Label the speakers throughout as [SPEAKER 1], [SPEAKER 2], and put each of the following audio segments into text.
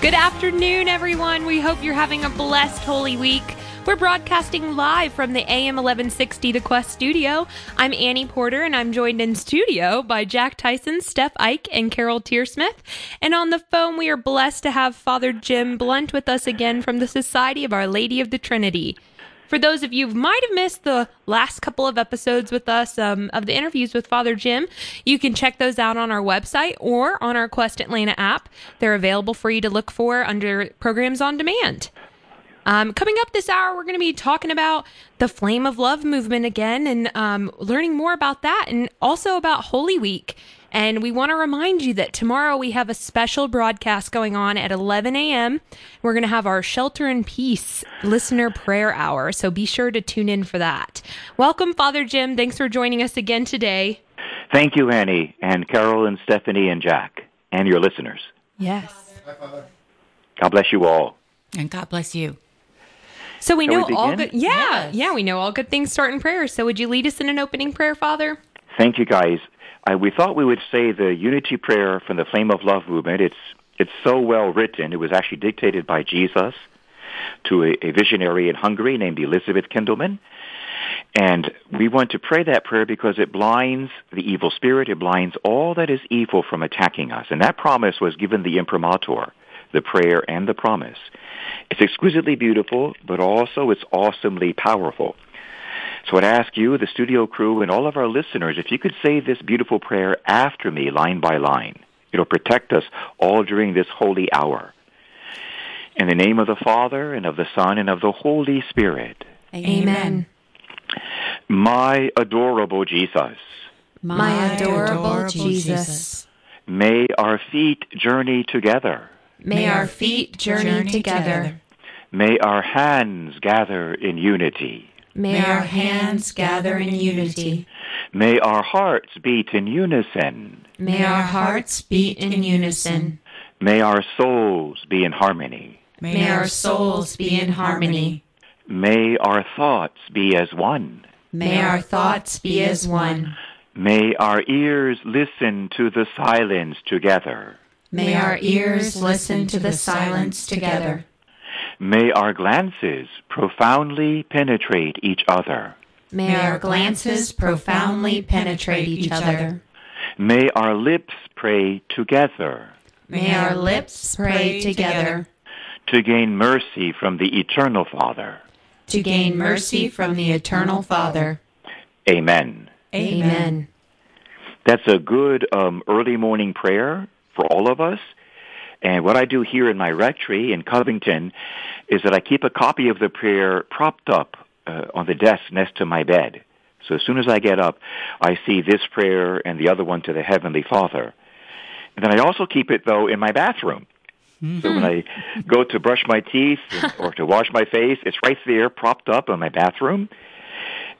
[SPEAKER 1] Good afternoon, everyone. We hope you're having a blessed Holy Week. We're broadcasting live from the AM 1160 The Quest studio. I'm Annie Porter, and I'm joined in studio by Jack Tyson, Steph Ike, and Carol Tearsmith. And on the phone, we are blessed to have Father Jim Blount with us again from the Society of Our Lady of the Trinity. For those of you who might have missed the last couple of episodes with us um, of the interviews with Father Jim, you can check those out on our website or on our Quest Atlanta app. They're available for you to look for under programs on demand. Um, coming up this hour, we're going to be talking about the Flame of Love movement again and um, learning more about that and also about Holy Week. And we want to remind you that tomorrow we have a special broadcast going on at 11 a.m. We're going to have our Shelter in Peace listener prayer hour. So be sure to tune in for that. Welcome, Father Jim. Thanks for joining us again today.
[SPEAKER 2] Thank you, Annie, and Carol, and Stephanie, and Jack, and your listeners.
[SPEAKER 1] Yes.
[SPEAKER 2] God bless you all.
[SPEAKER 3] And God bless you.
[SPEAKER 1] So we
[SPEAKER 2] Shall
[SPEAKER 1] know
[SPEAKER 2] we
[SPEAKER 1] all good. Yeah,
[SPEAKER 3] Yes.
[SPEAKER 1] yeah, we know all good things start in prayer. So would you lead us in an opening prayer, Father?
[SPEAKER 2] Thank you, guys. I, we thought we would say the unity prayer from the Flame of Love movement. It's it's so well written. It was actually dictated by Jesus to a, a visionary in Hungary named Elizabeth Kindelmann. And we want to pray that prayer because it blinds the evil spirit. It blinds all that is evil from attacking us. And that promise was given the imprimatur, the prayer and the promise. It's exquisitely beautiful, but also it's awesomely powerful. So I'd ask you, the studio crew, and all of our listeners, if you could say this beautiful prayer after me, line by line. It'll protect us all during this holy hour. In the name of the Father, and of the Son, and of the Holy Spirit.
[SPEAKER 1] Amen.
[SPEAKER 2] My adorable Jesus,
[SPEAKER 1] My adorable Jesus,
[SPEAKER 2] may our feet journey together.
[SPEAKER 1] may our feet journey together.
[SPEAKER 2] May our hands gather in unity.
[SPEAKER 1] May our hands gather in unity.
[SPEAKER 2] May our hearts beat in unison.
[SPEAKER 1] May our hearts beat in unison.
[SPEAKER 2] May our souls be in harmony.
[SPEAKER 1] May our souls be in harmony.
[SPEAKER 2] May our thoughts be as one.
[SPEAKER 1] May our thoughts be as one.
[SPEAKER 2] May our ears listen to the silence together.
[SPEAKER 1] May our ears listen to the silence together.
[SPEAKER 2] May our glances profoundly penetrate each other.
[SPEAKER 1] May our glances profoundly penetrate each other.
[SPEAKER 2] May our lips pray together
[SPEAKER 1] May our lips pray together
[SPEAKER 2] to gain mercy from the eternal Father.
[SPEAKER 1] to gain mercy from the eternal Father.
[SPEAKER 2] Amen.
[SPEAKER 1] Amen.
[SPEAKER 2] That's a good um, early morning prayer for all of us. And what I do here in my rectory in Covington is that I keep a copy of the prayer propped up uh, on the desk next to my bed. So as soon as I get up, I see this prayer and the other one to the Heavenly Father. And then I also keep it, though, in my bathroom. So when I go to brush my teeth or to wash my face, it's right there propped up in my bathroom.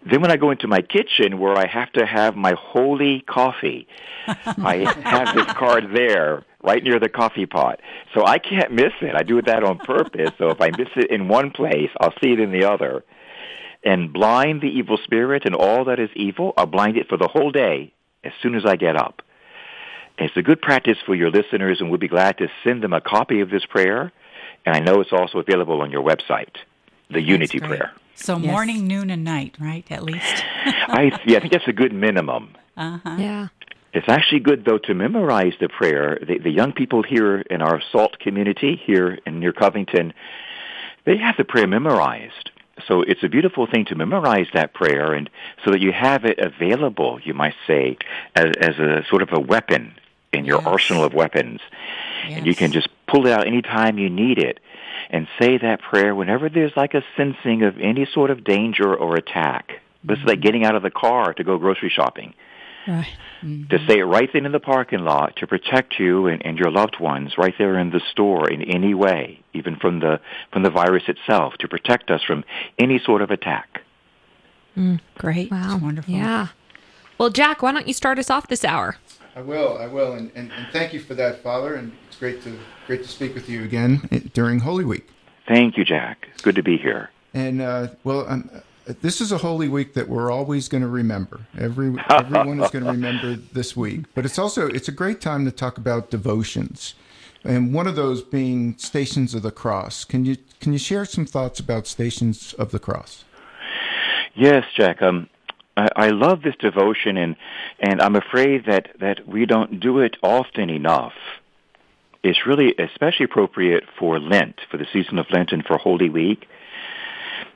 [SPEAKER 2] Then when I go into my kitchen where I have to have my holy coffee, I have this card there right near the coffee pot. So I can't miss it. I do that on purpose. So if I miss it in one place, I'll see it in the other. And blind the evil spirit and all that is evil, I'll blind it for the whole day as soon as I get up. And it's a good practice for your listeners, and we'll be glad to send them a copy of this prayer. And I know it's also available on your website, the Unity
[SPEAKER 3] great.
[SPEAKER 2] Prayer.
[SPEAKER 3] So
[SPEAKER 1] Yes.
[SPEAKER 3] morning, noon, and night, right? At least.
[SPEAKER 2] I, yeah, I think that's a good minimum.
[SPEAKER 3] Uh-huh.
[SPEAKER 1] Yeah.
[SPEAKER 2] It's actually good, though, to memorize the prayer. The, the young people here in our SOLT community here in near Covington, they have the prayer memorized. So it's a beautiful thing to memorize that prayer, and so that you have it available, you might say, as, as a sort of a weapon in your
[SPEAKER 3] Yes.
[SPEAKER 2] arsenal of weapons. And you can just pull it out anytime you need it and say that prayer whenever there's like a sensing of any sort of danger or attack. This is like mm-hmm. getting out of the car to go grocery shopping
[SPEAKER 1] Right.
[SPEAKER 2] to say it right then in the parking lot to protect you and, and your loved ones right there in the store in any way, even from the from the virus itself, to protect us from any sort of attack.
[SPEAKER 1] Great. Wow.
[SPEAKER 3] That's wonderful.
[SPEAKER 1] Yeah. Well, Jack, why don't you start us off this hour?
[SPEAKER 4] I will, I will, and, and, and thank you for that, Father. And it's great to great to speak with you again eh, during Holy Week.
[SPEAKER 2] Thank you, Jack. It's good to be here.
[SPEAKER 4] And uh, well, this is a Holy Week that we're always going to remember. Every everyone is going to remember this week. But it's also it's a great time to talk about devotions, and one of those being Stations of the Cross. Can you can you share some thoughts about Stations of the Cross?
[SPEAKER 2] Yes, Jack. Um, I, I love this devotion, and and I'm afraid that that we don't do it often enough. It's really especially appropriate for Lent, for the season of Lent, and for Holy Week.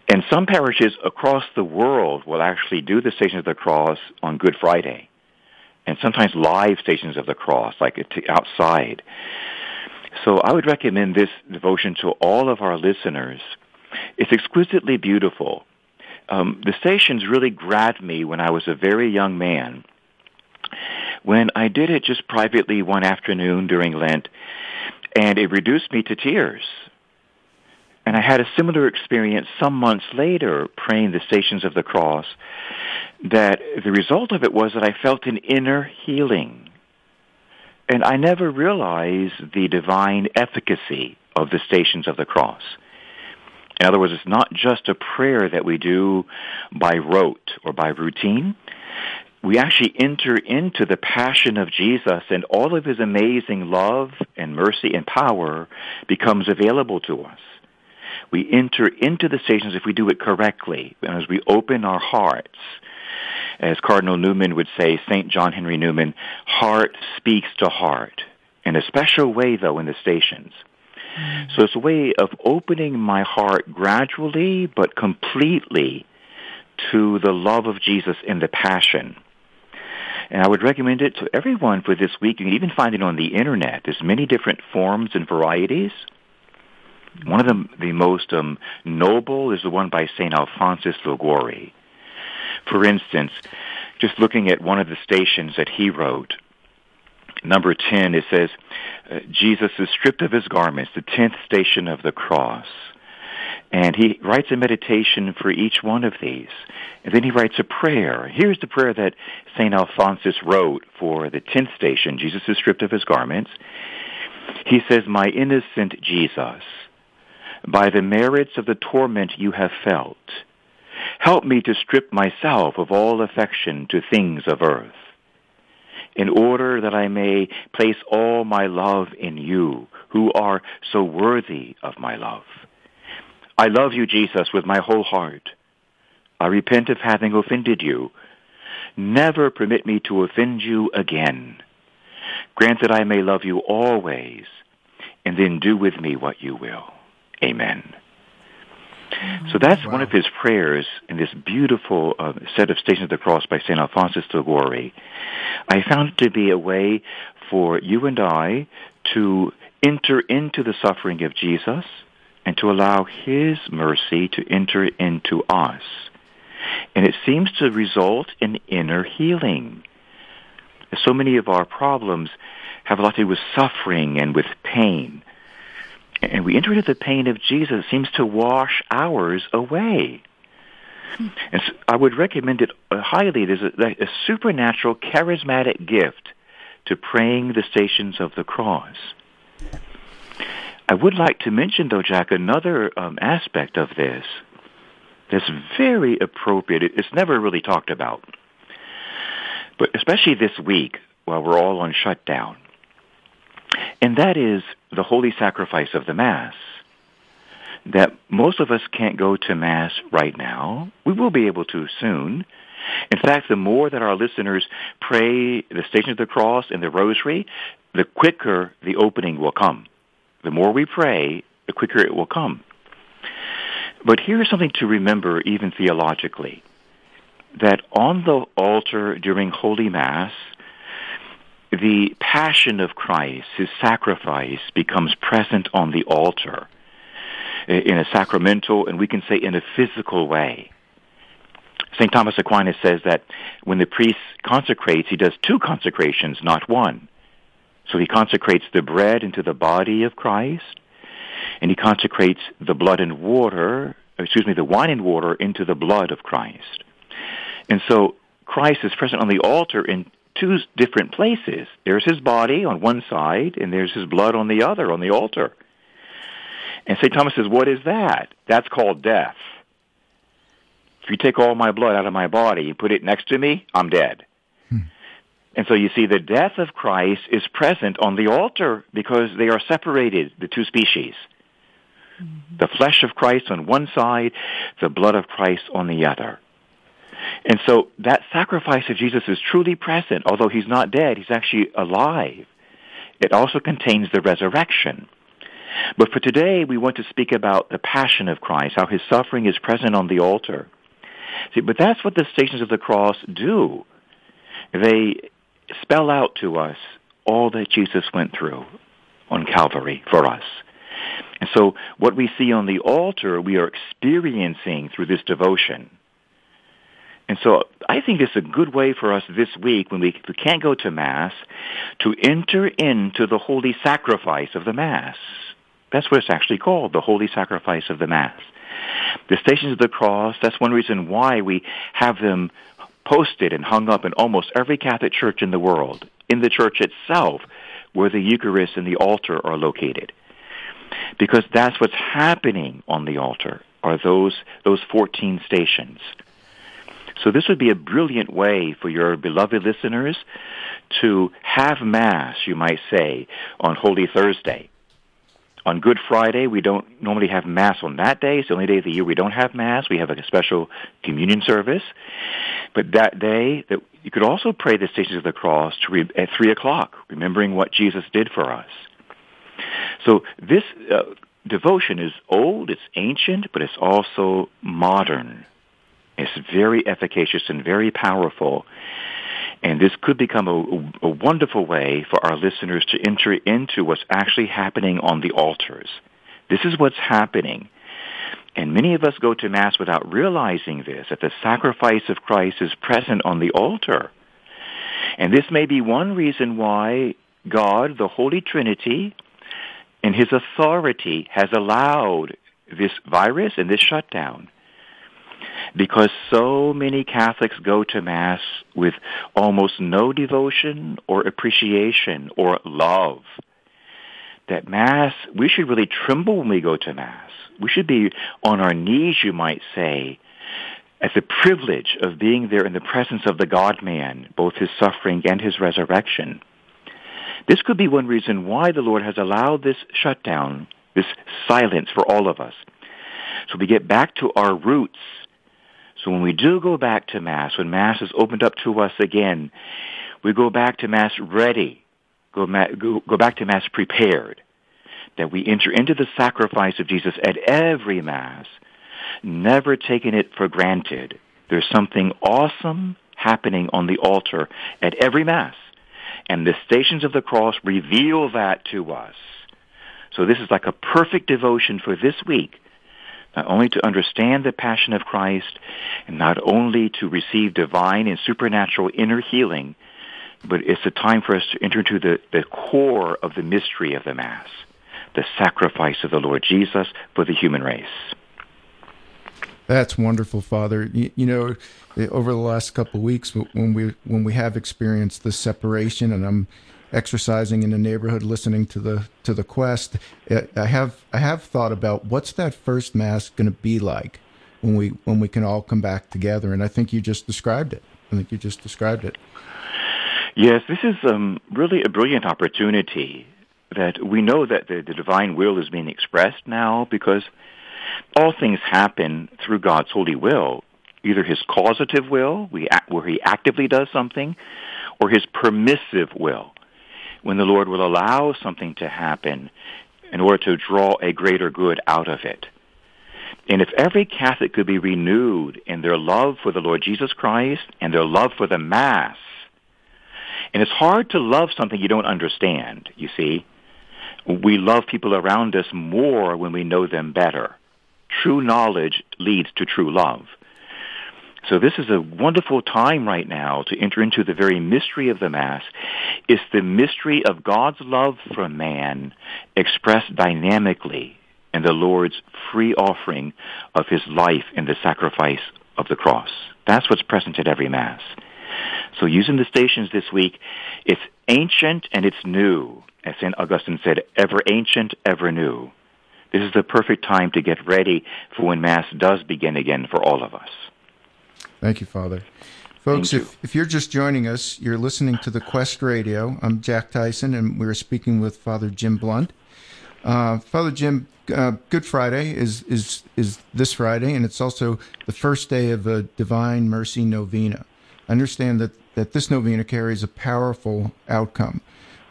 [SPEAKER 2] And some parishes across the world will actually do the Stations of the Cross on Good Friday, and sometimes live Stations of the Cross, like outside. So I would recommend this devotion to all of our listeners. It's exquisitely beautiful. Um, the stations really grabbed me when I was a very young man. When I did it just privately one afternoon during Lent, and it reduced me to tears. And I had a similar experience some months later praying the Stations of the Cross that the result of it was that I felt an inner healing. And I never realized the divine efficacy of the Stations of the Cross. In other words, it's not just a prayer that we do by rote or by routine. We actually enter into the passion of Jesus and all of his amazing love and mercy and power becomes available to us. We enter into the stations if we do it correctly, and as we open our hearts. As Cardinal Newman would say, St. John Henry Newman, heart speaks to heart. In a special way, though, in the stations. So it's a way of opening my heart gradually but completely to the love of Jesus in the passion. And I would recommend it to everyone for this week. You can even find it on the internet. There's many different forms and varieties. One of the, the most um, noble is the one by St. Alphonsus Liguori. For instance, just looking at one of the stations that he wrote, number 10, it says, uh, Jesus is stripped of his garments, the 10th station of the cross. And he writes a meditation for each one of these. And then he writes a prayer. Here's the prayer that St. Alphonsus wrote for the 10th station. Jesus is stripped of his garments. He says, My innocent Jesus, by the merits of the torment you have felt, help me to strip myself of all affection to things of earth in order that I may place all my love in you, who are so worthy of my love. I love you, Jesus, with my whole heart. I repent of having offended you. Never permit me to offend you again. Grant that I may love you always, and then do with me what you will. Amen. So that's wow. one of his prayers in this beautiful uh, set of Stations of the Cross by St. Alphonsus Liguori. I found it to be a way for you and I to enter into the suffering of Jesus and to allow his mercy to enter into us. And it seems to result in inner healing. So many of our problems have a lot to do with suffering and with pain and we enter into the pain of Jesus, it seems to wash ours away. And so I would recommend it uh, highly. There's a, a supernatural, charismatic gift to praying the stations of the cross. I would like to mention, though, Jack, another um, aspect of this that's very appropriate. It's never really talked about. But especially this week, while we're all on shutdown, and that is the holy sacrifice of the Mass. That most of us can't go to Mass right now. We will be able to soon. In fact, the more that our listeners pray the Station of the Cross and the Rosary, the quicker the opening will come. The more we pray, the quicker it will come. But here's something to remember even theologically. That on the altar during Holy Mass, the passion of Christ, his sacrifice, becomes present on the altar eh, in a sacramental and we can say in a physical way. St. Thomas Aquinas says that when the priest consecrates, he does two consecrations, not one. So he consecrates the bread into the body of Christ, and he consecrates the blood and water, excuse me, the wine and water into the blood of Christ. And so Christ is present on the altar in two different places. There's his body on one side, and there's his blood on the other, on the altar. And St. Thomas says, what is that? That's called death. If you take all my blood out of my body and put it next to me, I'm dead. Hmm. And so you see the death of Christ is present on the altar because they are separated, the two species. Mm-hmm. The flesh of Christ on one side, the blood of Christ on the other. And so that sacrifice of Jesus is truly present. Although he's not dead, he's actually alive. It also contains the resurrection. But for today, we want to speak about the passion of Christ, how his suffering is present on the altar. See, but that's what the stations of the cross do. They spell out to us all that Jesus went through on Calvary for us. And so what we see on the altar, we are experiencing through this devotion. And so I think it's a good way for us this week when we, can't go to Mass to enter into the holy sacrifice of the Mass. That's what it's actually called, the holy sacrifice of the Mass. The Stations of the Cross, that's one reason why we have them posted and hung up in almost every Catholic church in the world, in the church itself, where the Eucharist and the altar are located. Because that's what's happening on the altar, are those, those 14 stations. So this would be a brilliant way for your beloved listeners to have Mass, you might say, on Holy Thursday. On Good Friday, we don't normally have Mass on that day. It's the only day of the year we don't have Mass. We have a special communion service. But that day, that you could also pray the Stations of the Cross at 3 o'clock, remembering what Jesus did for us. So this uh, devotion is old, it's ancient, but it's also modern. It's very efficacious and very powerful. And this could become a, a, wonderful way for our listeners to enter into what's actually happening on the altars. This is what's happening. And many of us go to Mass without realizing this, that the sacrifice of Christ is present on the altar. And this may be one reason why God, the Holy Trinity, in his authority, has allowed this virus and this shutdown because so many Catholics go to Mass with almost no devotion or appreciation or love. That Mass, we should really tremble when we go to Mass. We should be on our knees, you might say, at the privilege of being there in the presence of the God-man, both his suffering and his resurrection. This could be one reason why the Lord has allowed this shutdown, this silence for all of us. So we get back to our roots so when we do go back to Mass, when Mass is opened up to us again, we go back to Mass ready, go, go, go back to Mass prepared, that we enter into the sacrifice of Jesus at every Mass, never taking it for granted. There's something awesome happening on the altar at every Mass. And the Stations of the Cross reveal that to us. So this is like a perfect devotion for this week not only to understand the passion of Christ and not only to receive divine and supernatural inner healing, but it's a time for us to enter into the, the core of the mystery of the Mass, the sacrifice of the Lord Jesus for the human race.
[SPEAKER 4] That's wonderful, Father. You, you, know, over the last couple of weeks, when we when we have experienced this separation, and I'm exercising in the neighborhood, listening to the to the quest, I have I have thought about what's that first mass going to be like when we when we can all come back together, and I think you just described it. I think you just described it.
[SPEAKER 2] Yes, this is um, really a brilliant opportunity that we know that the, the divine will is being expressed now because all things happen through God's holy will, either His causative will, where He actively does something, or His permissive will, when the Lord will allow something to happen in order to draw a greater good out of it. And if every Catholic could be renewed in their love for the Lord Jesus Christ and their love for the Mass, and it's hard to love something you don't understand, you see. We love people around us more when we know them better. True knowledge leads to true love. So this is a wonderful time right now to enter into the very mystery of the Mass. It's the mystery of God's love for man expressed dynamically in the Lord's free offering of his life in the sacrifice of the cross. That's what's present at every Mass. So using the stations this week, it's ancient and it's new. As St. Augustine said, ever ancient, ever new. This is the perfect time to get ready for when Mass does begin again for all of us.
[SPEAKER 4] Thank you, Father. Folks,
[SPEAKER 2] Thank
[SPEAKER 4] if, if you're just joining us, you're listening to the Quest Radio. I'm Jack Tyson, and we're speaking with Father Jim Blount. Uh, Father Jim, uh, Good Friday is, is, is this Friday, and it's also the first day of a Divine Mercy Novena. I understand that, that this novena carries a powerful outcome.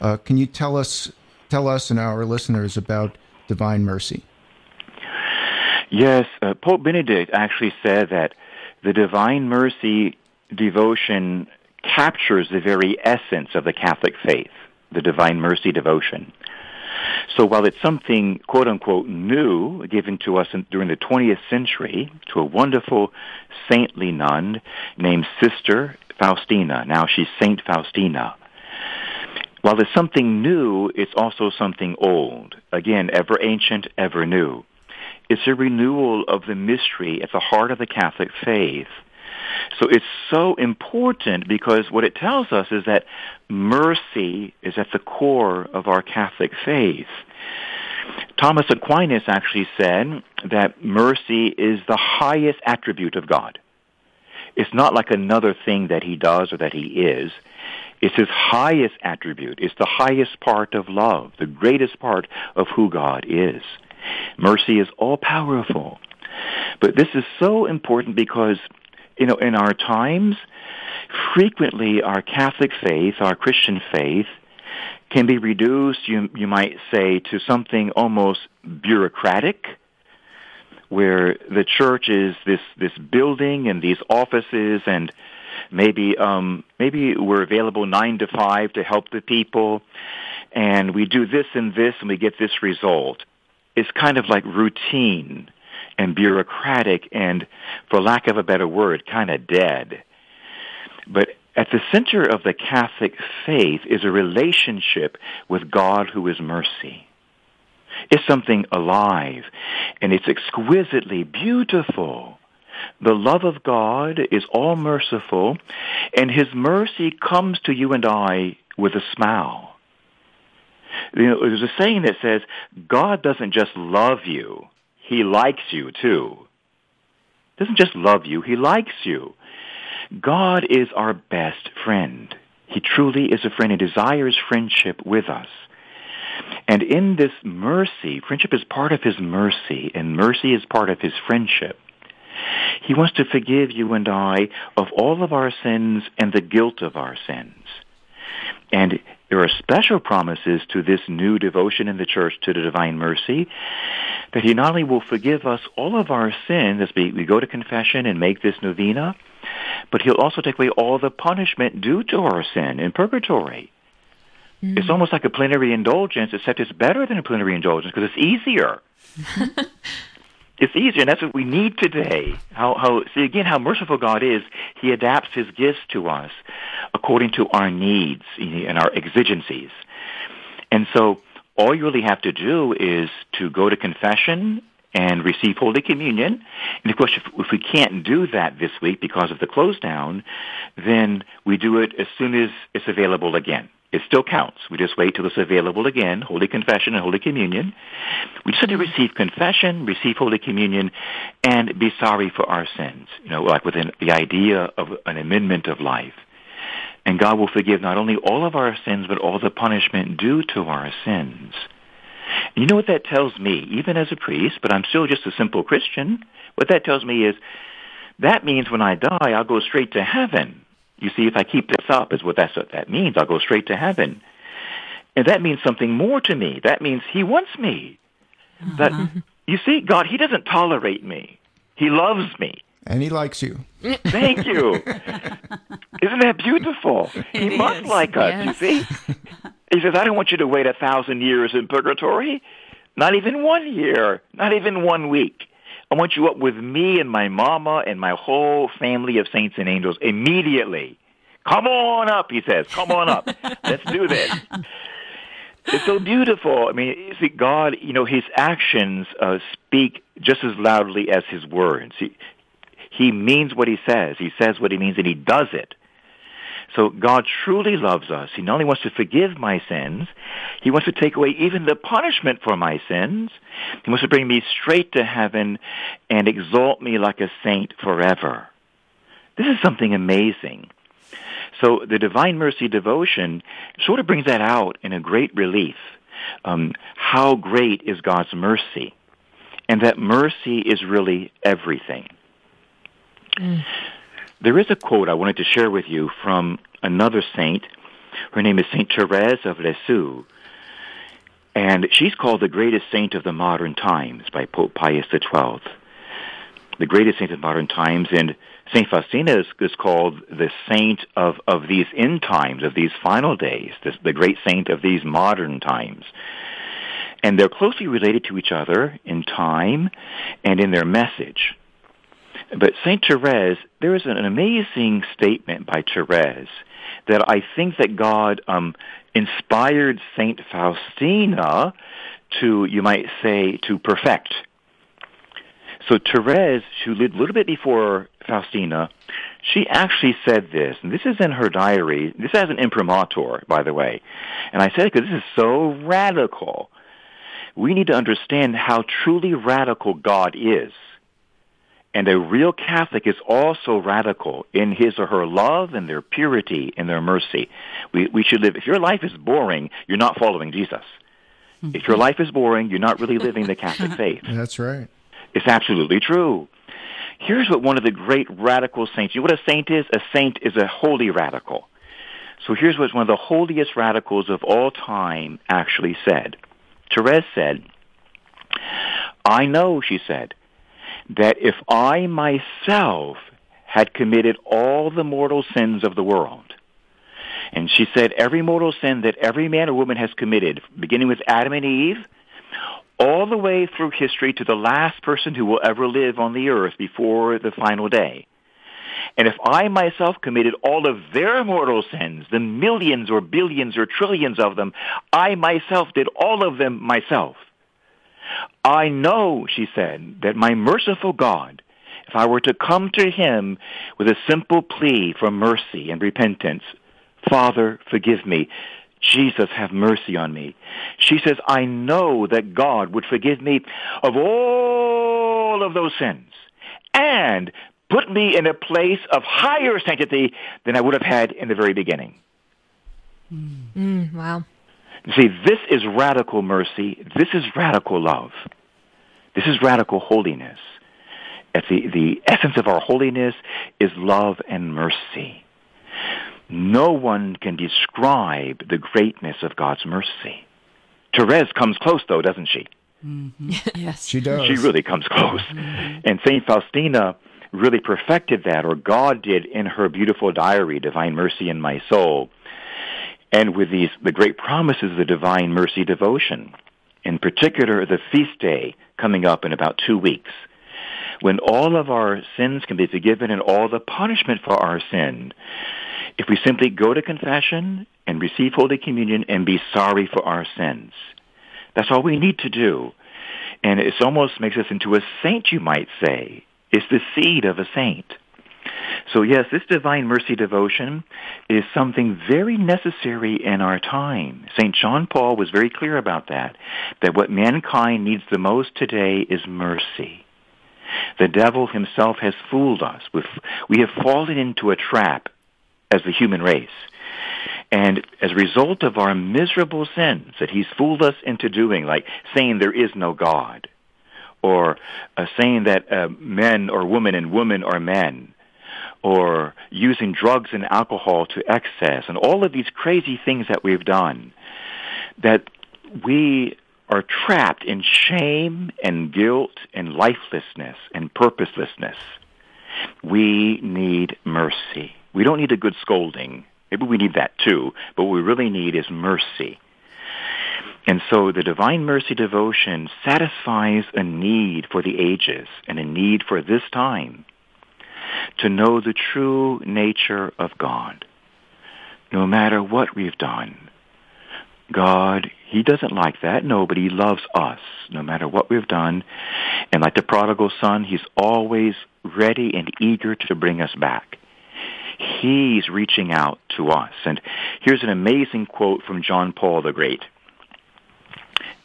[SPEAKER 4] Uh, can you tell us, tell us and our listeners about Divine Mercy?
[SPEAKER 2] Yes, uh, Pope Benedict actually said that the Divine Mercy devotion captures the very essence of the Catholic faith, the Divine Mercy devotion. So while it's something quote unquote new given to us in, during the 20th century to a wonderful saintly nun named Sister Faustina, now she's Saint Faustina. While it's something new, it's also something old. Again, ever ancient, ever new. It's a renewal of the mystery at the heart of the Catholic faith. So it's so important because what it tells us is that mercy is at the core of our Catholic faith. Thomas Aquinas actually said that mercy is the highest attribute of God. It's not like another thing that he does or that he is. It's his highest attribute. It's the highest part of love, the greatest part of who God is. Mercy is all powerful. But this is so important because you know, in our times, frequently our Catholic faith, our Christian faith, can be reduced, you, you might say, to something almost bureaucratic, where the church is this, this building and these offices and maybe, um, maybe we're available nine to five to help the people and we do this and this and we get this result. It's kind of like routine and bureaucratic and, for lack of a better word, kind of dead. But at the center of the Catholic faith is a relationship with God who is mercy. It's something alive, and it's exquisitely beautiful. The love of God is all merciful, and His mercy comes to you and I with a smile. You know, there's a saying that says, God doesn't just love you, he likes you too. Doesn't just love you, he likes you. God is our best friend. He truly is a friend. He desires friendship with us. And in this mercy, friendship is part of his mercy, and mercy is part of his friendship. He wants to forgive you and I of all of our sins and the guilt of our sins. And there are special promises to this new devotion in the church to the divine mercy that he not only will forgive us all of our sins as we, we go to confession and make this novena, but he'll also take away all the punishment due to our sin in purgatory. Mm. It's almost like a plenary indulgence, except it's better than a plenary indulgence because it's easier. it's easier, and that's what we need today. How, how, see again how merciful God is. He adapts His gifts to us according to our needs and our exigencies. And so, all you really have to do is to go to confession and receive Holy Communion. And of course, if, if, we can't do that this week because of the close down, then we do it as soon as it's available again. It still counts. We just wait till it's available again, Holy Confession and Holy Communion. We just have to receive confession, receive Holy Communion, and be sorry for our sins. You know, like within the idea of an amendment of life. And God will forgive not only all of our sins, but all the punishment due to our sins. And you know what that tells me, even as a priest, but I'm still just a simple Christian? What that tells me is that means when I die, I'll go straight to heaven. You see, if I keep this up, is what that's what that means. I'll go straight to heaven. And that means something more to me. That means he wants me. Uh-huh. That you see, God, he doesn't tolerate me. He loves me.
[SPEAKER 4] And he likes you.
[SPEAKER 2] Thank you. Isn't that beautiful? It he must like us, yes. you see? He says, I don't want you to wait a thousand years in purgatory. Not even one year. Not even one week. I want you up with me and my mama and my whole family of saints and angels immediately. Come on up, he says. Come on up. Let's do this. It's so beautiful. I mean, see, God, you know, his actions uh, speak just as loudly as his words. He, he means what he says. He says what he means and he does it. So God truly loves us. He not only wants to forgive my sins, He wants to take away even the punishment for my sins. He wants to bring me straight to heaven and exalt me like a saint forever. This is something amazing. So the Divine Mercy devotion sort of brings that out in a great relief. Um, how great is God's mercy? And that mercy is really everything. Mm. There is a quote I wanted to share with you from another saint. Her name is Saint Therese of Lisieux. And she's called the greatest saint of the modern times by Pope Pius XII. The greatest saint of modern times. And Saint Faustina is, is called the saint of, of these end times, of these final days, the great saint of these modern times. And they're closely related to each other in time and in their message. But Saint Therese, there is an amazing statement by Therese that I think that God um, inspired Saint Faustina to, you might say, to perfect. So Therese, who lived a little bit before Faustina, she actually said this, and this is in her diary. This has an imprimatur, by the way. And I said because this is so radical. We need to understand how truly radical God is. And a real Catholic is also radical in his or her love and their purity and their mercy. We, we should live, if your life is boring, you're not following Jesus. Mm-hmm. If your life is boring, you're not really living the Catholic faith.
[SPEAKER 4] That's right.
[SPEAKER 2] It's absolutely true. Here's what one of the great radical saints, you know what a saint is? A saint is a holy radical. So here's what one of the holiest radicals of all time actually said. Therese said, I know, she said, that if I myself had committed all the mortal sins of the world, and she said every mortal sin that every man or woman has committed, beginning with Adam and Eve, all the way through history to the last person who will ever live on the earth before the final day. And if I myself committed all of their mortal sins, the millions or billions or trillions of them, I myself did all of them myself. I know, she said, that my merciful God, if I were to come to him with a simple plea for mercy and repentance, Father, forgive me. Jesus, have mercy on me. She says, I know that God would forgive me of all of those sins and put me in a place of higher sanctity than I would have had in the very beginning.
[SPEAKER 1] Mm, wow.
[SPEAKER 2] See, this is radical mercy. This is radical love. This is radical holiness. At the, the essence of our holiness is love and mercy. No one can describe the greatness of God's mercy. Therese comes close, though, doesn't she?
[SPEAKER 3] Mm-hmm. yes.
[SPEAKER 4] She does.
[SPEAKER 2] She really comes close. Mm-hmm. And St. Faustina really perfected that, or God did in her beautiful diary, Divine Mercy in My Soul and with these the great promises of the Divine Mercy devotion, in particular the feast day coming up in about two weeks, when all of our sins can be forgiven and all the punishment for our sin, if we simply go to confession and receive Holy Communion and be sorry for our sins. That's all we need to do. And it almost makes us into a saint, you might say. It's the seed of a saint. So yes, this divine mercy devotion is something very necessary in our time. St. John Paul was very clear about that, that what mankind needs the most today is mercy. The devil himself has fooled us. we have fallen into a trap as the human race. And as a result of our miserable sins that he's fooled us into doing, like saying there is no God, or uh, saying that uh, men or women and women are men, or using drugs and alcohol to excess and all of these crazy things that we've done, that we are trapped in shame and guilt and lifelessness and purposelessness. We need mercy. We don't need a good scolding. Maybe we need that too, but what we really need is mercy. And so the Divine Mercy Devotion satisfies a need for the ages and a need for this time to know the true nature of God. No matter what we've done, God, He doesn't like that. No, but He loves us no matter what we've done. And like the prodigal son, He's always ready and eager to bring us back. He's reaching out to us. And here's an amazing quote from John Paul the Great.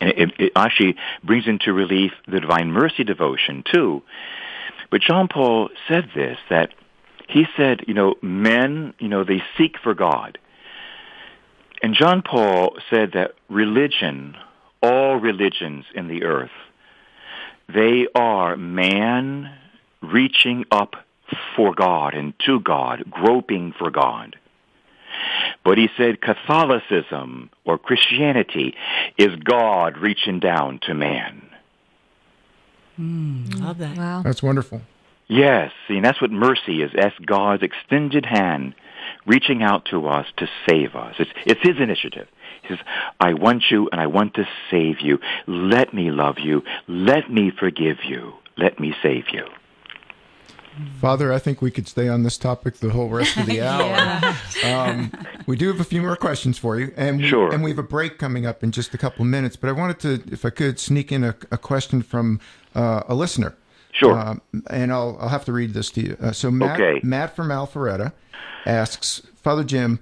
[SPEAKER 2] And it, it actually brings into relief the Divine Mercy devotion, too. But John Paul said this, that he said, you know, men, you know, they seek for God. And John Paul said that religion, all religions in the earth, they are man reaching up for God and to God, groping for God. But he said Catholicism or Christianity is God reaching down to man.
[SPEAKER 3] Mm, love that.
[SPEAKER 1] Wow.
[SPEAKER 4] That's wonderful.
[SPEAKER 2] Yes, see, and that's what mercy is. That's God's extended hand reaching out to us to save us. It's, it's His initiative. He says, I want you and I want to save you. Let me love you. Let me forgive you. Let me save you.
[SPEAKER 4] Father, I think we could stay on this topic the whole rest of the hour. um, we do have a few more questions for you, and we,
[SPEAKER 2] Sure.
[SPEAKER 4] and we have a break coming up in just a couple of minutes. But I wanted to, if I could, sneak in a, a question from uh, a listener.
[SPEAKER 2] Sure.
[SPEAKER 4] Um, and I'll I'll have to read this to you. Uh, so Matt
[SPEAKER 2] Okay.
[SPEAKER 4] Matt from Alpharetta asks Father Jim,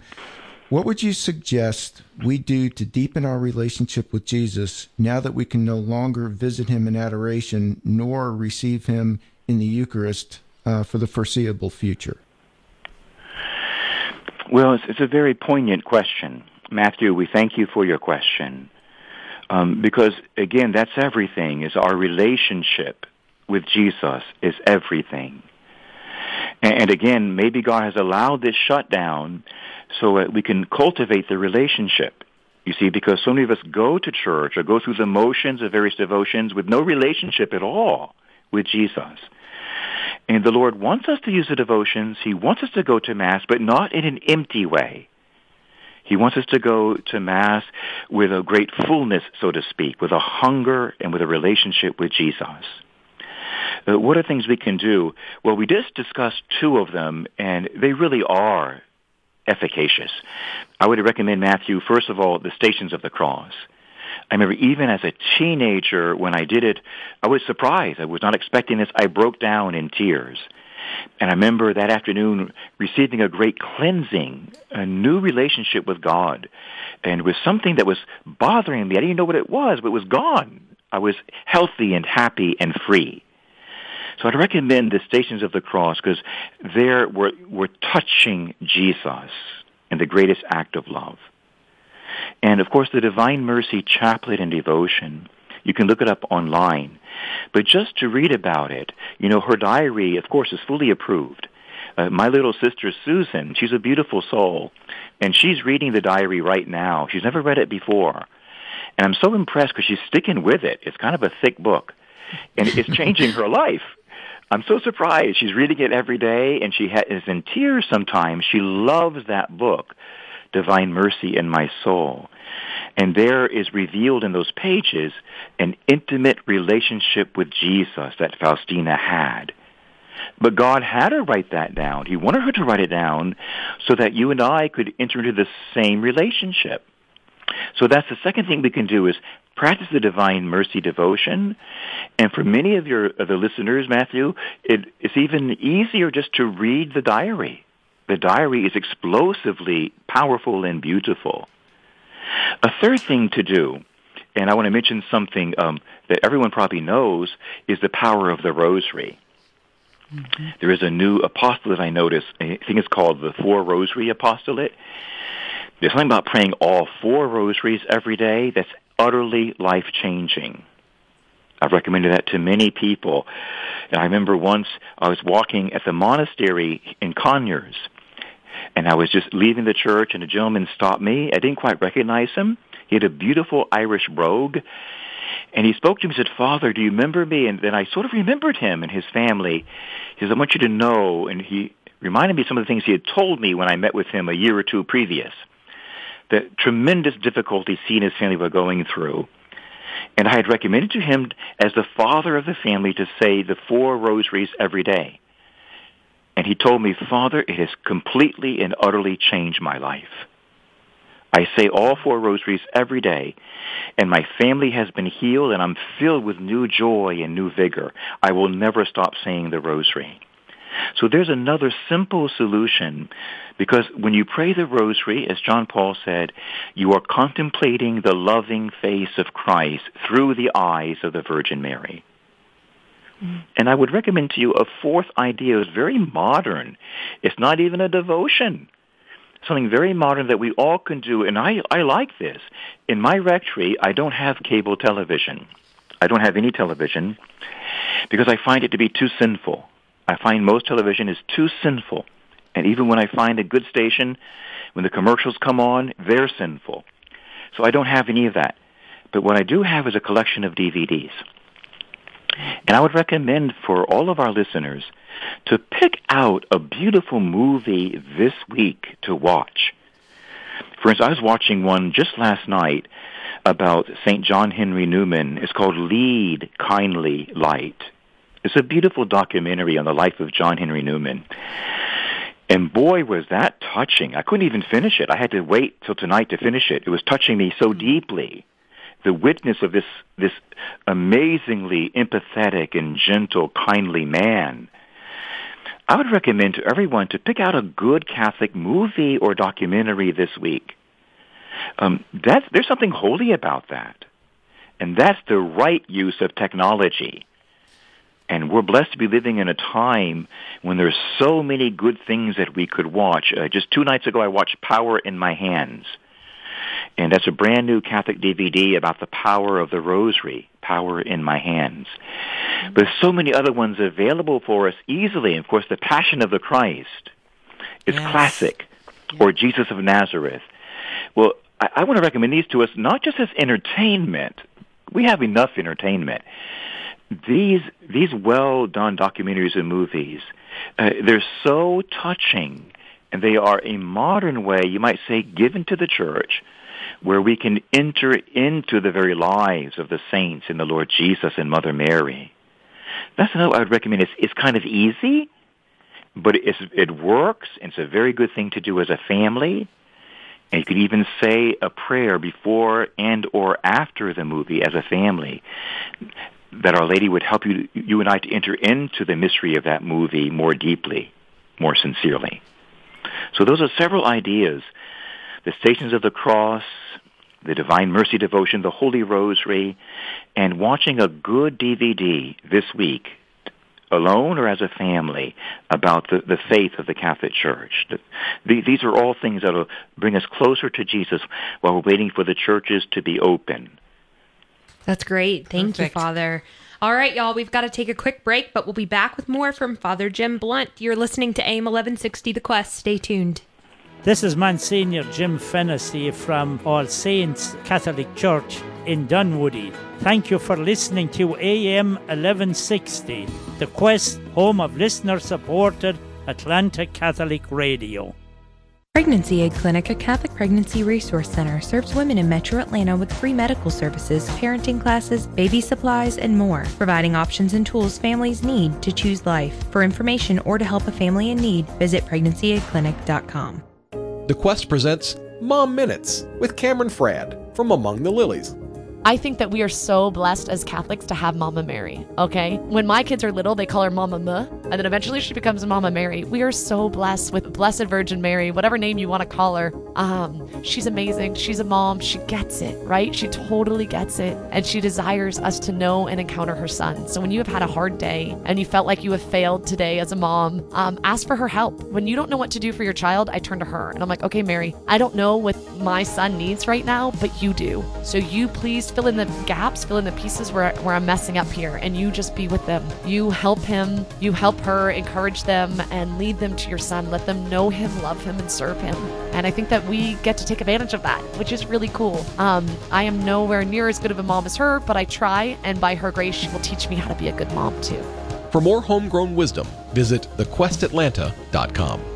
[SPEAKER 4] what would you suggest we do to deepen our relationship with Jesus now that we can no longer visit him in adoration nor receive him in the Eucharist uh, for the foreseeable future?
[SPEAKER 2] Well, it's, it's a very poignant question. Matthew, we thank you for your question. Um, because, again, that's everything, is our relationship with Jesus is everything. And, and again, maybe God has allowed this shutdown so that we can cultivate the relationship. You see, because so many of us go to church or go through the motions of various devotions with no relationship at all with Jesus. And the Lord wants us to use the devotions. He wants us to go to Mass, but not in an empty way. He wants us to go to Mass with a great fullness, so to speak, with a hunger and with a relationship with Jesus. Uh, what are things we can do? Well, we just discussed two of them, and they really are efficacious. I would recommend, Matthew, first of all, the Stations of the Cross. I remember even as a teenager when I did it, I was surprised. I was not expecting this. I broke down in tears. And I remember that afternoon receiving a great cleansing, a new relationship with God. And it was something that was bothering me. I didn't know what it was, but it was gone. I was healthy and happy and free. So I'd recommend the Stations of the Cross because there we're, we're touching Jesus in the greatest act of love. And of course, the Divine Mercy Chaplet and Devotion, you can look it up online. But just to read about it, you know, her diary, of course, is fully approved. Uh, my little sister Susan, she's a beautiful soul, and she's reading the diary right now. She's never read it before. And I'm so impressed because she's sticking with it. It's kind of a thick book, and it's changing her life. I'm so surprised. She's reading it every day, and she ha- is in tears sometimes. She loves that book, Divine Mercy in My Soul. And there is revealed in those pages an intimate relationship with Jesus that Faustina had. But God had her write that down. He wanted her to write it down so that you and I could enter into the same relationship. So that's the second thing we can do is practice the divine mercy devotion. And for many of your of the listeners, Matthew, it, it's even easier just to read the diary. The diary is explosively powerful and beautiful. A third thing to do, and I want to mention something um, that everyone probably knows, is the power of the rosary. Mm-hmm. There is a new apostolate I noticed. I think it's called the Four Rosary Apostolate. There's something about praying all four rosaries every day that's utterly life changing. I've recommended that to many people. And I remember once I was walking at the monastery in Conyers, and I was just leaving the church, and a gentleman stopped me. I didn't quite recognize him. He had a beautiful Irish brogue, and he spoke to me and said, Father, do you remember me? And then I sort of remembered him and his family. He says, I want you to know, and he reminded me of some of the things he had told me when I met with him a year or two previous. The tremendous difficulties he and his family were going through. And I had recommended to him as the father of the family to say the four rosaries every day. And he told me, Father, it has completely and utterly changed my life. I say all four rosaries every day, and my family has been healed, and I'm filled with new joy and new vigor. I will never stop saying the rosary. So there's another simple solution because when you pray the rosary, as John Paul said, you are contemplating the loving face of Christ through the eyes of the Virgin Mary. Mm-hmm. And I would recommend to you a fourth idea is very modern. It's not even a devotion. Something very modern that we all can do, and I, I like this. In my rectory, I don't have cable television. I don't have any television because I find it to be too sinful. I find most television is too sinful. And even when I find a good station, when the commercials come on, they're sinful. So I don't have any of that. But what I do have is a collection of DVDs. And I would recommend for all of our listeners to pick out a beautiful movie this week to watch. For instance, I was watching one just last night about St. John Henry Newman. It's called Lead Kindly Light. It's a beautiful documentary on the life of John Henry Newman. And boy, was that touching. I couldn't even finish it. I had to wait till tonight to finish it. It was touching me so deeply the witness of this this amazingly empathetic and gentle, kindly man. I would recommend to everyone to pick out a good Catholic movie or documentary this week. Um, that's, there's something holy about that, and that's the right use of technology. And we're blessed to be living in a time when there's so many good things that we could watch. Uh, just two nights ago, I watched Power in My Hands and that's a brand new Catholic DVD about the power of the Rosary, Power in My Hands. But there's so many other ones available for us easily. Of course, The Passion of the Christ is yes. classic, yeah. or Jesus of Nazareth. Well, I, I want to recommend these to us not just as entertainment. We have enough entertainment. These these well done documentaries and movies, uh, they're so touching, and they are a modern way, you might say, given to the church where we can enter into the very lives of the saints in the Lord Jesus and Mother Mary. That's another I would recommend. It's, it's kind of easy, but it's, it works. and It's a very good thing to do as a family. And you could even say a prayer before and or after the movie as a family that Our Lady would help you, you and I to enter into the mystery of that movie more deeply, more sincerely. So those are several ideas the Stations of the Cross, the Divine Mercy Devotion, the Holy Rosary, and watching a good DVD this week, alone or as a family, about the, the faith of the Catholic Church. The, these are all things that will bring us closer to Jesus while we're waiting for the churches to be open.
[SPEAKER 1] That's great. Thank Perfect. you, Father. All right, y'all, we've got to take a quick break, but we'll be back with more from Father Jim Blount. You're listening to AM 1160 The Quest. Stay tuned.
[SPEAKER 5] This is Monsignor Jim Fennessy from All Saints Catholic Church in Dunwoody. Thank you for listening to AM 1160, the Quest, home of listener supported Atlanta Catholic Radio.
[SPEAKER 6] Pregnancy Aid Clinic, a Catholic pregnancy resource center, serves women in metro Atlanta with free medical services, parenting classes, baby supplies, and more, providing options and tools families need to choose life. For information or to help a family in need, visit pregnancyAidClinic.com.
[SPEAKER 7] The Quest presents Mom Minutes with Cameron Fradd from Among the Lilies.
[SPEAKER 8] I think that we are so blessed as Catholics to have Mama Mary, okay? When my kids are little, they call her Mama M, and then eventually she becomes Mama Mary. We are so blessed with Blessed Virgin Mary, whatever name you want to call her. Um, she's amazing. She's a mom. She gets it, right? She totally gets it. And she desires us to know and encounter her son. So when you have had a hard day and you felt like you have failed today as a mom, um, ask for her help. When you don't know what to do for your child, I turn to her and I'm like, okay, Mary, I don't know what my son needs right now, but you do. So you please fill in the gaps, fill in the pieces where, where I'm messing up here, and you just be with them. You help him, you help her, encourage them, and lead them to your son. Let them know him, love him, and serve him. And I think that we get to take advantage of that, which is really cool. Um, I am nowhere near as good of a mom as her, but I try, and by her grace, she will teach me how to be a good mom too.
[SPEAKER 7] For more homegrown wisdom, visit thequestatlanta.com.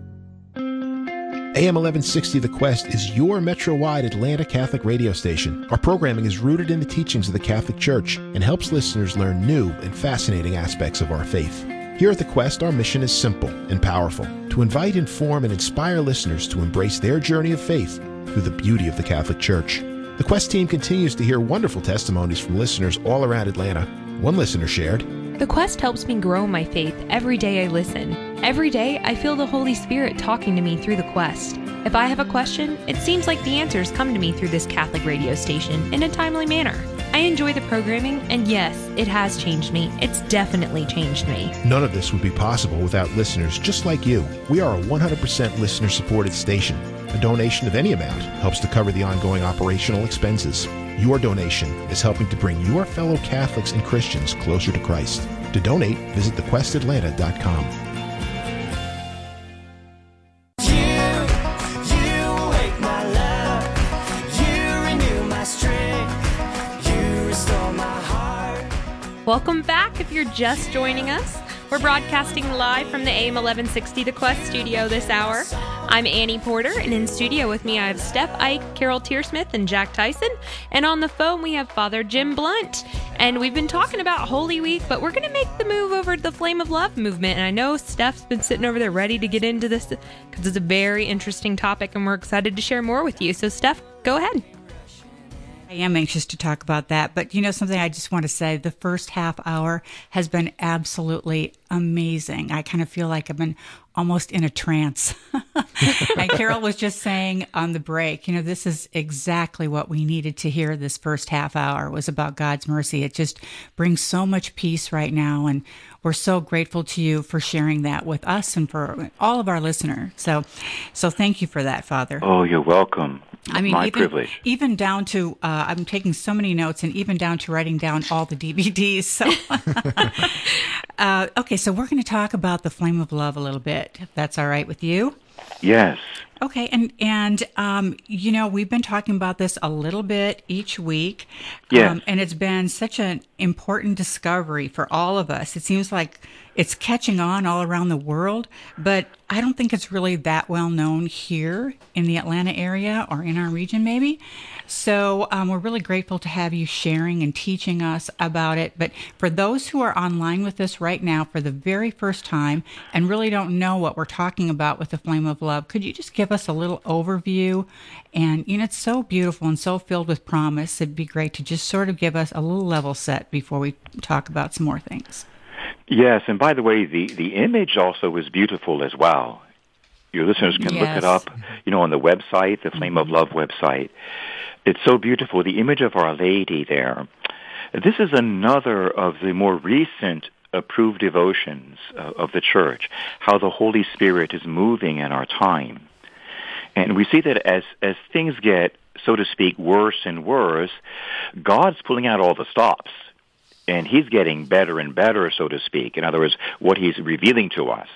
[SPEAKER 9] AM 1160 The Quest is your metro wide Atlanta Catholic radio station. Our programming is rooted in the teachings of the Catholic Church and helps listeners learn new and fascinating aspects of our faith. Here at The Quest, our mission is simple and powerful to invite, inform, and inspire listeners to embrace their journey of faith through the beauty of the Catholic Church. The Quest team continues to hear wonderful testimonies from listeners all around Atlanta. One listener shared,
[SPEAKER 6] The Quest helps me grow my faith every day I listen. Every day, I feel the Holy Spirit talking to me through the Quest. If I have a question, it seems like the answers come to me through this Catholic radio station in a timely manner. I enjoy the programming, and yes, it has changed me. It's definitely changed me.
[SPEAKER 9] None of this would be possible without listeners just like you. We are a 100% listener supported station. A donation of any amount helps to cover the ongoing operational expenses. Your donation is helping to bring your fellow Catholics and Christians closer to Christ. To donate, visit thequestatlanta.com.
[SPEAKER 1] Welcome back if you're just joining us. We're broadcasting live from the AM 1160 The Quest studio this hour. I'm Annie Porter, and in studio with me I have Steph Ike, Carol Tearsmith, and Jack Tyson. And on the phone we have Father Jim Blount. And we've been talking about Holy Week, but we're going to make the move over to the Flame of Love movement. And I know Steph's been sitting over there ready to get into this because it's a very interesting topic, and we're excited to share more with you. So, Steph, go ahead.
[SPEAKER 3] I am anxious to talk about that, but you know something I just want to say the first half hour has been absolutely amazing. I kind of feel like I've been almost in a trance. and Carol was just saying on the break, you know, this is exactly what we needed to hear this first half hour was about God's mercy. It just brings so much peace right now and we're so grateful to you for sharing that with us and for all of our listeners. So so thank you for that, Father.
[SPEAKER 2] Oh, you're welcome.
[SPEAKER 3] I mean,
[SPEAKER 2] My
[SPEAKER 3] even,
[SPEAKER 2] privilege.
[SPEAKER 3] even down to uh, I'm taking so many notes, and even down to writing down all the DVDs. So, uh, okay, so we're going to talk about the flame of love a little bit. If that's all right with you.
[SPEAKER 2] Yes.
[SPEAKER 3] Okay, and and um, you know we've been talking about this a little bit each week,
[SPEAKER 2] Yes.
[SPEAKER 3] um, and it's been such an important discovery for all of us. It seems like it's catching on all around the world, but I don't think it's really that well known here in the Atlanta area or in our region, maybe. So um, we're really grateful to have you sharing and teaching us about it. But for those who are online with us right now for the very first time and really don't know what we're talking about with the Flame of Love, could you just give us a little overview? And you know, it's so beautiful and so filled with promise. It'd be great to just sort of give us a little level set before we talk about some more things.
[SPEAKER 2] Yes, and by the way, the, the image also is beautiful as well. Your listeners can look it up, you know, on the website, the Flame of Love website. It's so beautiful. The image of Our Lady there. This is another of the more recent approved devotions uh, of the Church, how the Holy Spirit is moving in our time. And we see that as, as things get, so to speak, worse and worse, God's pulling out all the stops. And he's getting better and better, so to speak. In other words, what he's revealing to us.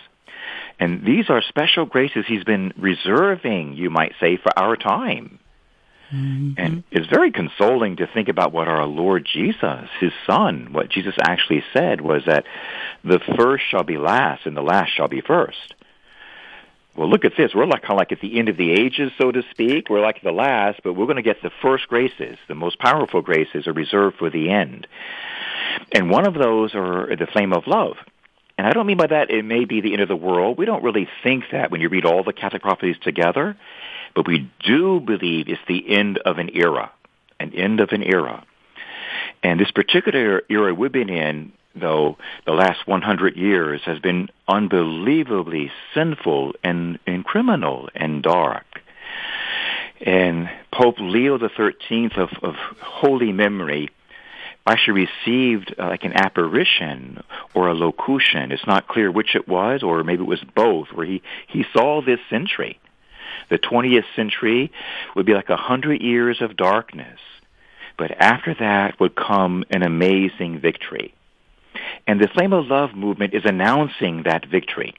[SPEAKER 2] And these are special graces he's been reserving, you might say, for our time. Mm-hmm. And it's very consoling to think about what our Lord Jesus, his son, what Jesus actually said was that the first shall be last and the last shall be first. Well, look at this. We're like kind of like at the end of the ages, so to speak. We're like the last, but we're going to get the first graces. The most powerful graces are reserved for the end. And one of those are the flame of love. And I don't mean by that it may be the end of the world. We don't really think that when you read all the Catholic prophecies together. But we do believe it's the end of an era, an end of an era. And this particular era we've been in, though, the last 100 years has been unbelievably sinful and, and criminal and dark. And Pope Leo XIII of, of holy memory actually received uh, like an apparition or a locution. It's not clear which it was, or maybe it was both, where he, he saw this century. The 20th century would be like a hundred years of darkness. But after that would come an amazing victory. And the Flame of Love movement is announcing that victory.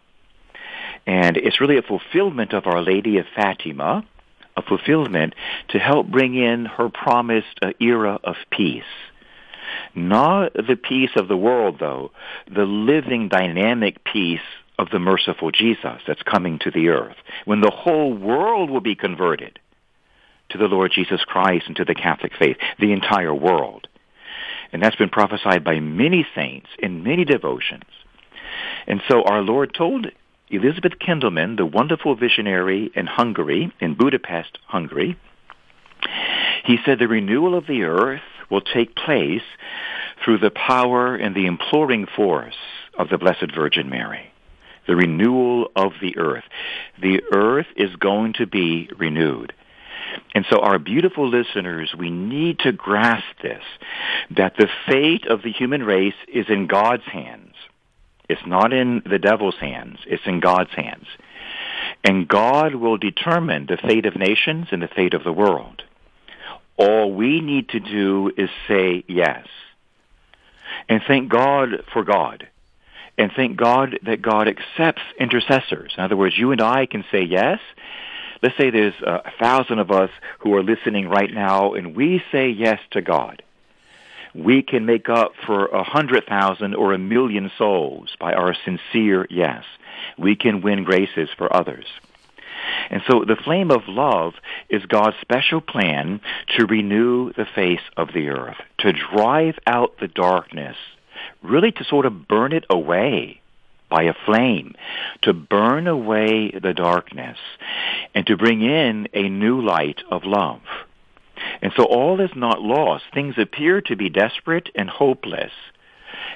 [SPEAKER 2] And it's really a fulfillment of Our Lady of Fatima, a fulfillment to help bring in her promised uh, era of peace. Not the peace of the world, though, the living, dynamic peace of the merciful Jesus that's coming to the earth, when the whole world will be converted to the Lord Jesus Christ and to the Catholic faith, the entire world. And that's been prophesied by many saints in many devotions. And so our Lord told Elizabeth Kindelmann, the wonderful visionary in Hungary, in Budapest, Hungary, he said the renewal of the earth will take place through the power and the imploring force of the Blessed Virgin Mary. The renewal of the earth. The earth is going to be renewed. And so our beautiful listeners, we need to grasp this, that the fate of the human race is in God's hands. It's not in the devil's hands. It's in God's hands. And God will determine the fate of nations and the fate of the world. All we need to do is say yes. And thank God for God. And thank God that God accepts intercessors. In other words, you and I can say yes. Let's say there's a thousand of us who are listening right now, and we say yes to God we can make up for a hundred thousand or a million souls by our sincere yes. We can win graces for others. And so the flame of love is God's special plan to renew the face of the earth, to drive out the darkness, really to sort of burn it away by a flame, to burn away the darkness, and to bring in a new light of love. And so all is not lost. Things appear to be desperate and hopeless.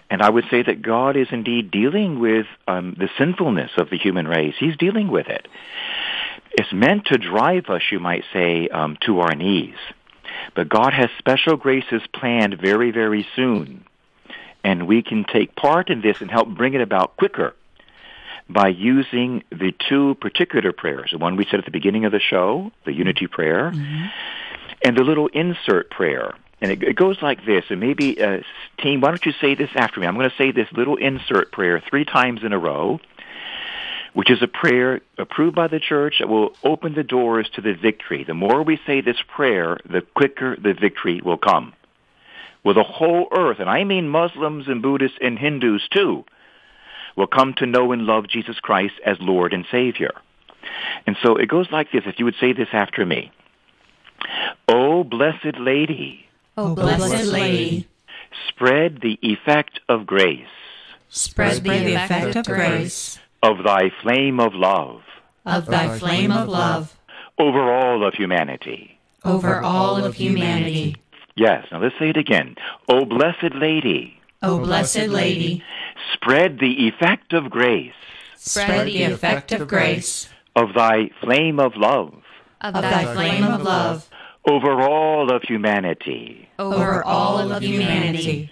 [SPEAKER 2] And I would say that God is indeed dealing with um, the sinfulness of the human race. He's dealing with it. It's meant to drive us, you might say, um, to our knees. But God has special graces planned very, very soon. And we can take part in this and help bring it about quicker by using the two particular prayers. The one we said at the beginning of the show, the unity prayer, mm-hmm and the little insert prayer. And it, it goes like this. And maybe, uh, team, why don't you say this after me? I'm going to say this little insert prayer three times in a row, which is a prayer approved by the church that will open the doors to the victory. The more we say this prayer, the quicker the victory will come. Will the whole earth, and I mean Muslims and Buddhists and Hindus too, will come to know and love Jesus Christ as Lord and Savior. And so it goes like this. If you would say this after me. O blessed Lady,
[SPEAKER 10] O blessed Lady,
[SPEAKER 2] spread the effect of grace.
[SPEAKER 10] Spread the effect of grace
[SPEAKER 2] of thy flame of love.
[SPEAKER 10] Of thy flame of love
[SPEAKER 2] over all of humanity.
[SPEAKER 10] Over all of humanity.
[SPEAKER 2] Yes, now let's say it again. O blessed Lady.
[SPEAKER 10] O blessed Lady,
[SPEAKER 2] spread the effect of grace.
[SPEAKER 10] Spread the effect of grace
[SPEAKER 2] of thy flame of love.
[SPEAKER 10] Of thy flame of love
[SPEAKER 2] over all of humanity.
[SPEAKER 10] Over all of humanity.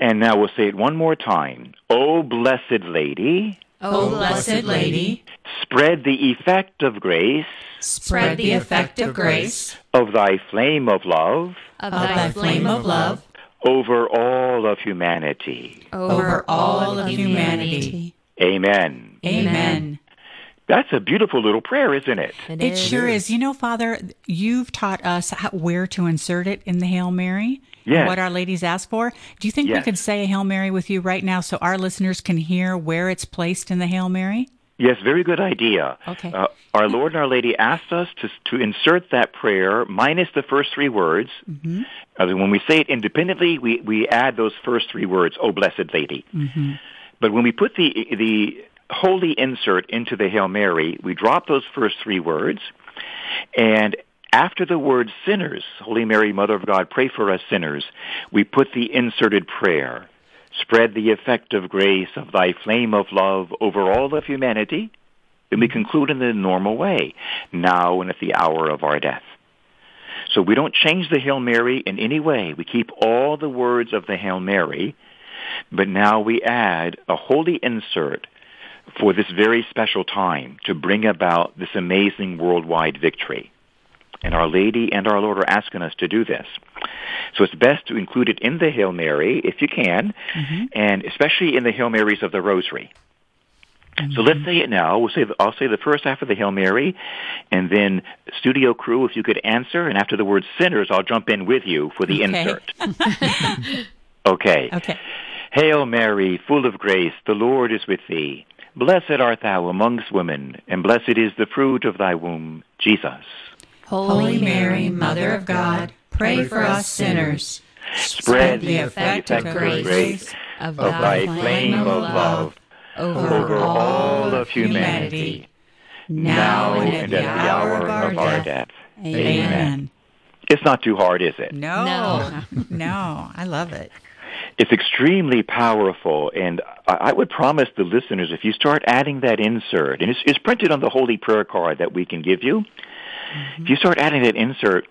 [SPEAKER 2] And now we'll say it one more time. O blessed Lady.
[SPEAKER 10] O blessed Lady.
[SPEAKER 2] Spread the effect of grace.
[SPEAKER 10] Spread the effect of grace.
[SPEAKER 2] Of thy flame of love.
[SPEAKER 10] Of thy flame of love.
[SPEAKER 2] Over all of humanity.
[SPEAKER 10] Over all of humanity.
[SPEAKER 2] Amen.
[SPEAKER 10] Amen.
[SPEAKER 2] That's a beautiful little prayer, isn't it?
[SPEAKER 3] It, it sure is. You know, Father, you've taught us how, where to insert it in the Hail Mary.
[SPEAKER 2] Yes.
[SPEAKER 3] What our ladies ask for. Do you think
[SPEAKER 2] yes.
[SPEAKER 3] we could say a Hail Mary with you right now so our listeners can hear where it's placed in the Hail Mary?
[SPEAKER 2] Yes, very good idea.
[SPEAKER 3] Okay.
[SPEAKER 2] Uh, our Lord and Our Lady asked us to to insert that prayer minus the first three words.
[SPEAKER 3] Mm-hmm.
[SPEAKER 2] Uh, when we say it independently, we, we add those first three words, "Oh Blessed Lady."
[SPEAKER 3] Mm-hmm.
[SPEAKER 2] But when we put the the holy insert into the Hail Mary, we drop those first three words, and after the word sinners, Holy Mary, Mother of God, pray for us sinners, we put the inserted prayer. Spread the effect of grace of thy flame of love over all of humanity. And we conclude in the normal way, now and at the hour of our death. So we don't change the Hail Mary in any way. We keep all the words of the Hail Mary, but now we add a holy insert for this very special time to bring about this amazing worldwide victory. And Our Lady and our Lord are asking us to do this. So it's best to include it in the Hail Mary if you can,
[SPEAKER 3] mm-hmm.
[SPEAKER 2] and especially in the Hail Marys of the Rosary. Mm-hmm. So let's say it now. We'll say I'll say the first half of the Hail Mary, and then studio crew, if you could answer, and after the word sinners, I'll jump in with you for the
[SPEAKER 3] okay.
[SPEAKER 2] insert. okay.
[SPEAKER 3] Okay.
[SPEAKER 2] Hail Mary, full of grace, the Lord is with thee. Blessed art thou amongst women, and blessed is the fruit of thy womb, Jesus.
[SPEAKER 10] Holy Mary, Mother of God, pray for us sinners.
[SPEAKER 2] Spread
[SPEAKER 10] the effect of grace
[SPEAKER 2] of thy flame of love over all of humanity, now and at the hour of our death. Amen. It's not too hard, is it?
[SPEAKER 3] No,
[SPEAKER 1] No.
[SPEAKER 3] no, I love it.
[SPEAKER 2] It's extremely powerful, and I I would promise the listeners if you start adding that insert, and it's, it's printed on the Holy Prayer card that we can give you. If you start adding that insert,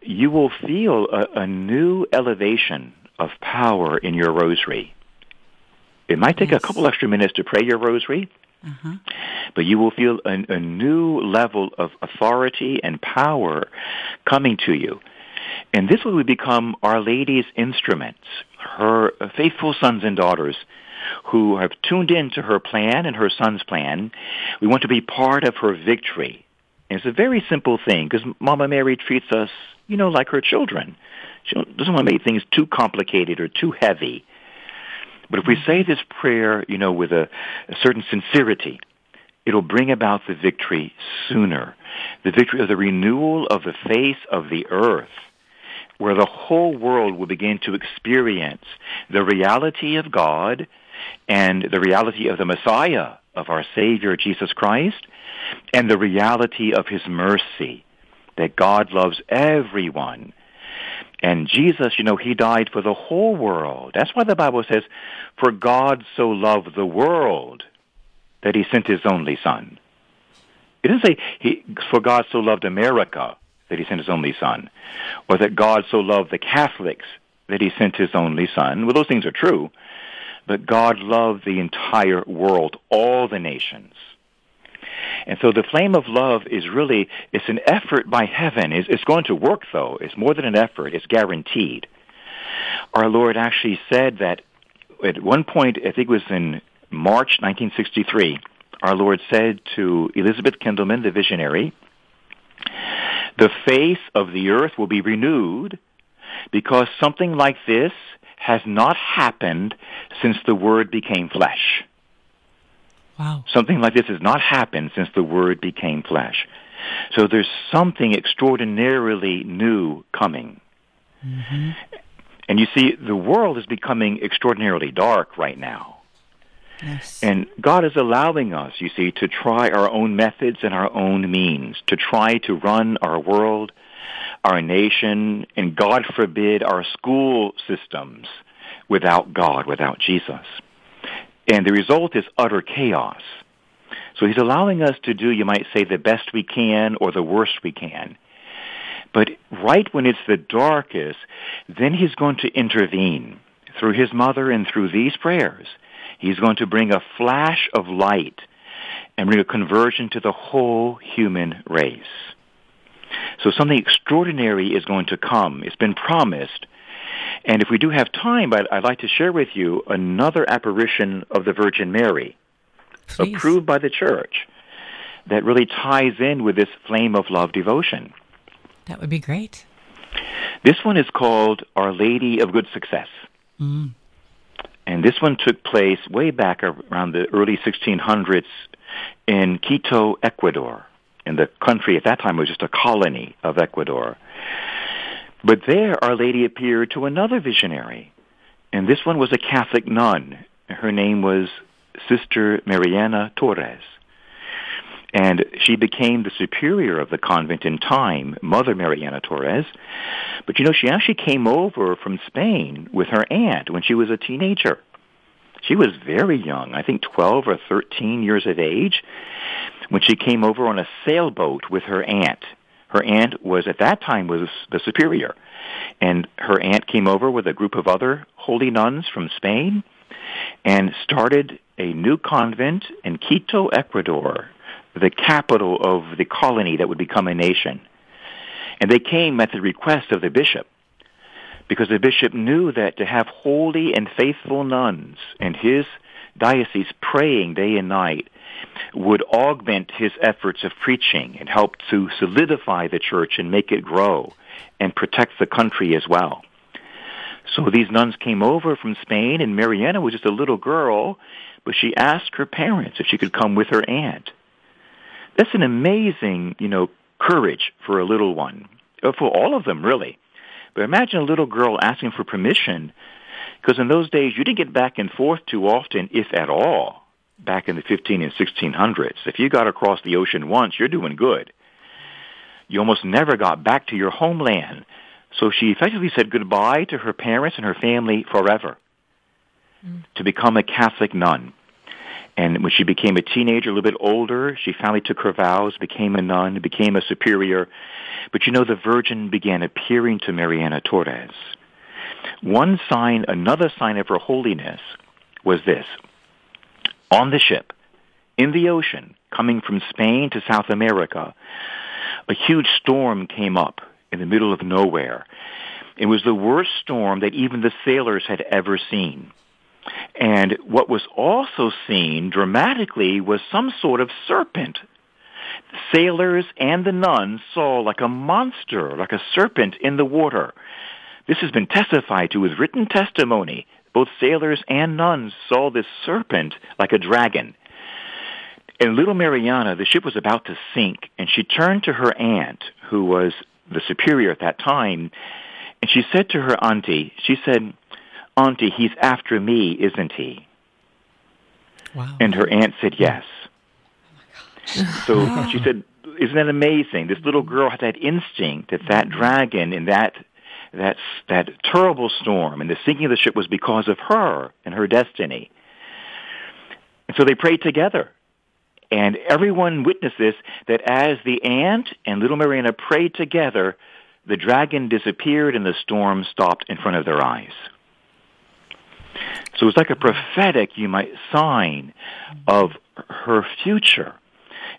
[SPEAKER 2] you will feel a, a new elevation of power in your rosary. It might take a couple extra minutes to pray your rosary, mm-hmm. but you will feel a, a new level of authority and power coming to you. And this will become Our Lady's instruments, her faithful sons and daughters who have tuned in to her plan and her son's plan. We want to be part of her victory. And it's a very simple thing because Mama Mary treats us, you know, like her children. She doesn't want to make things too complicated or too heavy. But if we say this prayer, you know, with a, a certain sincerity, it'll bring about the victory sooner. The victory of the renewal of the face of the earth, where the whole world will begin to experience the reality of God and the reality of the Messiah, of our Savior Jesus Christ, and the reality of His mercy, that God loves everyone. And Jesus, you know, He died for the whole world. That's why the Bible says, for God so loved the world that He sent His only Son. It doesn't say, he, for God so loved America that He sent His only Son, or that God so loved the Catholics that He sent His only Son. Well, those things are true, but God loved the entire world, all the nations. And so the flame of love is really, it's an effort by heaven. It's, it's going to work though. It's more than an effort. It's guaranteed. Our Lord actually said that at one point, I think it was in March 1963, our Lord said to Elizabeth Kindelmann, the visionary, the face of the earth will be renewed because something like this has not happened since the Word became flesh.
[SPEAKER 3] Wow.
[SPEAKER 2] Something like this has not happened since the Word became flesh. So there's something extraordinarily new coming. Mm-hmm. And you see, the world is becoming extraordinarily dark right now.
[SPEAKER 3] Yes.
[SPEAKER 2] And God is allowing us, you see, to try our own methods and our own means, to try to run our world, our nation, and God forbid our school systems without God, without Jesus. And the result is utter chaos. So he's allowing us to do, you might say, the best we can or the worst we can. But right when it's the darkest, then he's going to intervene through his mother and through these prayers. He's going to bring a flash of light and bring a conversion to the whole human race. So something extraordinary is going to come. It's been promised. And if we do have time, I'd, I'd like to share with you another apparition of the Virgin Mary,
[SPEAKER 3] Please.
[SPEAKER 2] approved by the Church, that really ties in with this flame of love devotion.
[SPEAKER 3] That would be great.
[SPEAKER 2] This one is called Our Lady of Good Success. Mm. And this one took place way back around the early 1600s in Quito, Ecuador. And the country at that time was just a colony of Ecuador. But there, Our Lady appeared to another visionary. And this one was a Catholic nun. Her name was Sister Mariana Torres. And she became the superior of the convent in time, Mother Mariana Torres. But you know, she actually came over from Spain with her aunt when she was a teenager. She was very young, I think 12 or 13 years of age, when she came over on a sailboat with her aunt. Her aunt was, at that time, was the superior. And her aunt came over with a group of other holy nuns from Spain and started a new convent in Quito, Ecuador, the capital of the colony that would become a nation. And they came at the request of the bishop because the bishop knew that to have holy and faithful nuns in his diocese praying day and night would augment his efforts of preaching and help to solidify the church and make it grow and protect the country as well. So these nuns came over from Spain, and Mariana was just a little girl, but she asked her parents if she could come with her aunt. That's an amazing, you know, courage for a little one, uh, for all of them, really. But imagine a little girl asking for permission, because in those days you didn't get back and forth too often, if at all, back in the 15 and 1600s. If you got across the ocean once, you're doing good. You almost never got back to your homeland. So she effectively said goodbye to her parents and her family forever mm. to become a Catholic nun. And when she became a teenager, a little bit older, she finally took her vows, became a nun, became a superior. But you know, the Virgin began appearing to Mariana Torres. One sign, another sign of her holiness was this. On the ship, in the ocean, coming from Spain to South America, a huge storm came up in the middle of nowhere. It was the worst storm that even the sailors had ever seen. And what was also seen dramatically was some sort of serpent. The sailors and the nuns saw like a monster, like a serpent in the water. This has been testified to with written testimony. Both sailors and nuns saw this serpent like a dragon. And little Mariana, the ship was about to sink, and she turned to her aunt, who was the superior at that time, and she said to her auntie, she said, Auntie, he's after me, isn't he? Wow. And her aunt said yes. Oh so she said, isn't that amazing? This little girl had that instinct that that mm-hmm. dragon and that that that terrible storm and the sinking of the ship was because of her and her destiny. And so they prayed together. And everyone witnessed this, that as the aunt and little Mariana prayed together, the dragon disappeared and the storm stopped in front of their eyes. So it's like a prophetic, you might, sign of her future.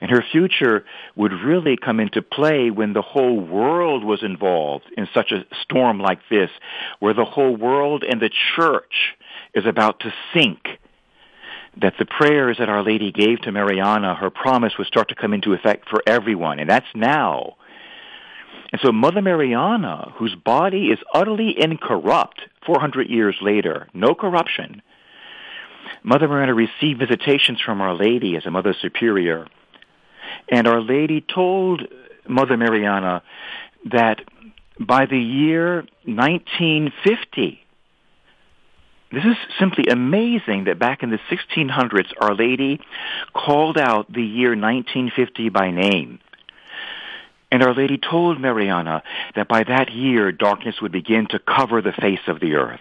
[SPEAKER 2] And her future would really come into play when the whole world was involved in such a storm like this, where the whole world and the church is about to sink that the prayers that Our Lady gave to Mariana, her promise would start to come into effect for everyone, and that's now. And so Mother Mariana, whose body is utterly incorrupt 400 years later, no corruption, Mother Mariana received visitations from Our Lady as a Mother Superior. And Our Lady told Mother Mariana that by the year 1950, this is simply amazing that back in the 1600s, Our Lady called out the year 1950 by name. And Our Lady told Mariana that by that year, darkness would begin to cover the face of the earth.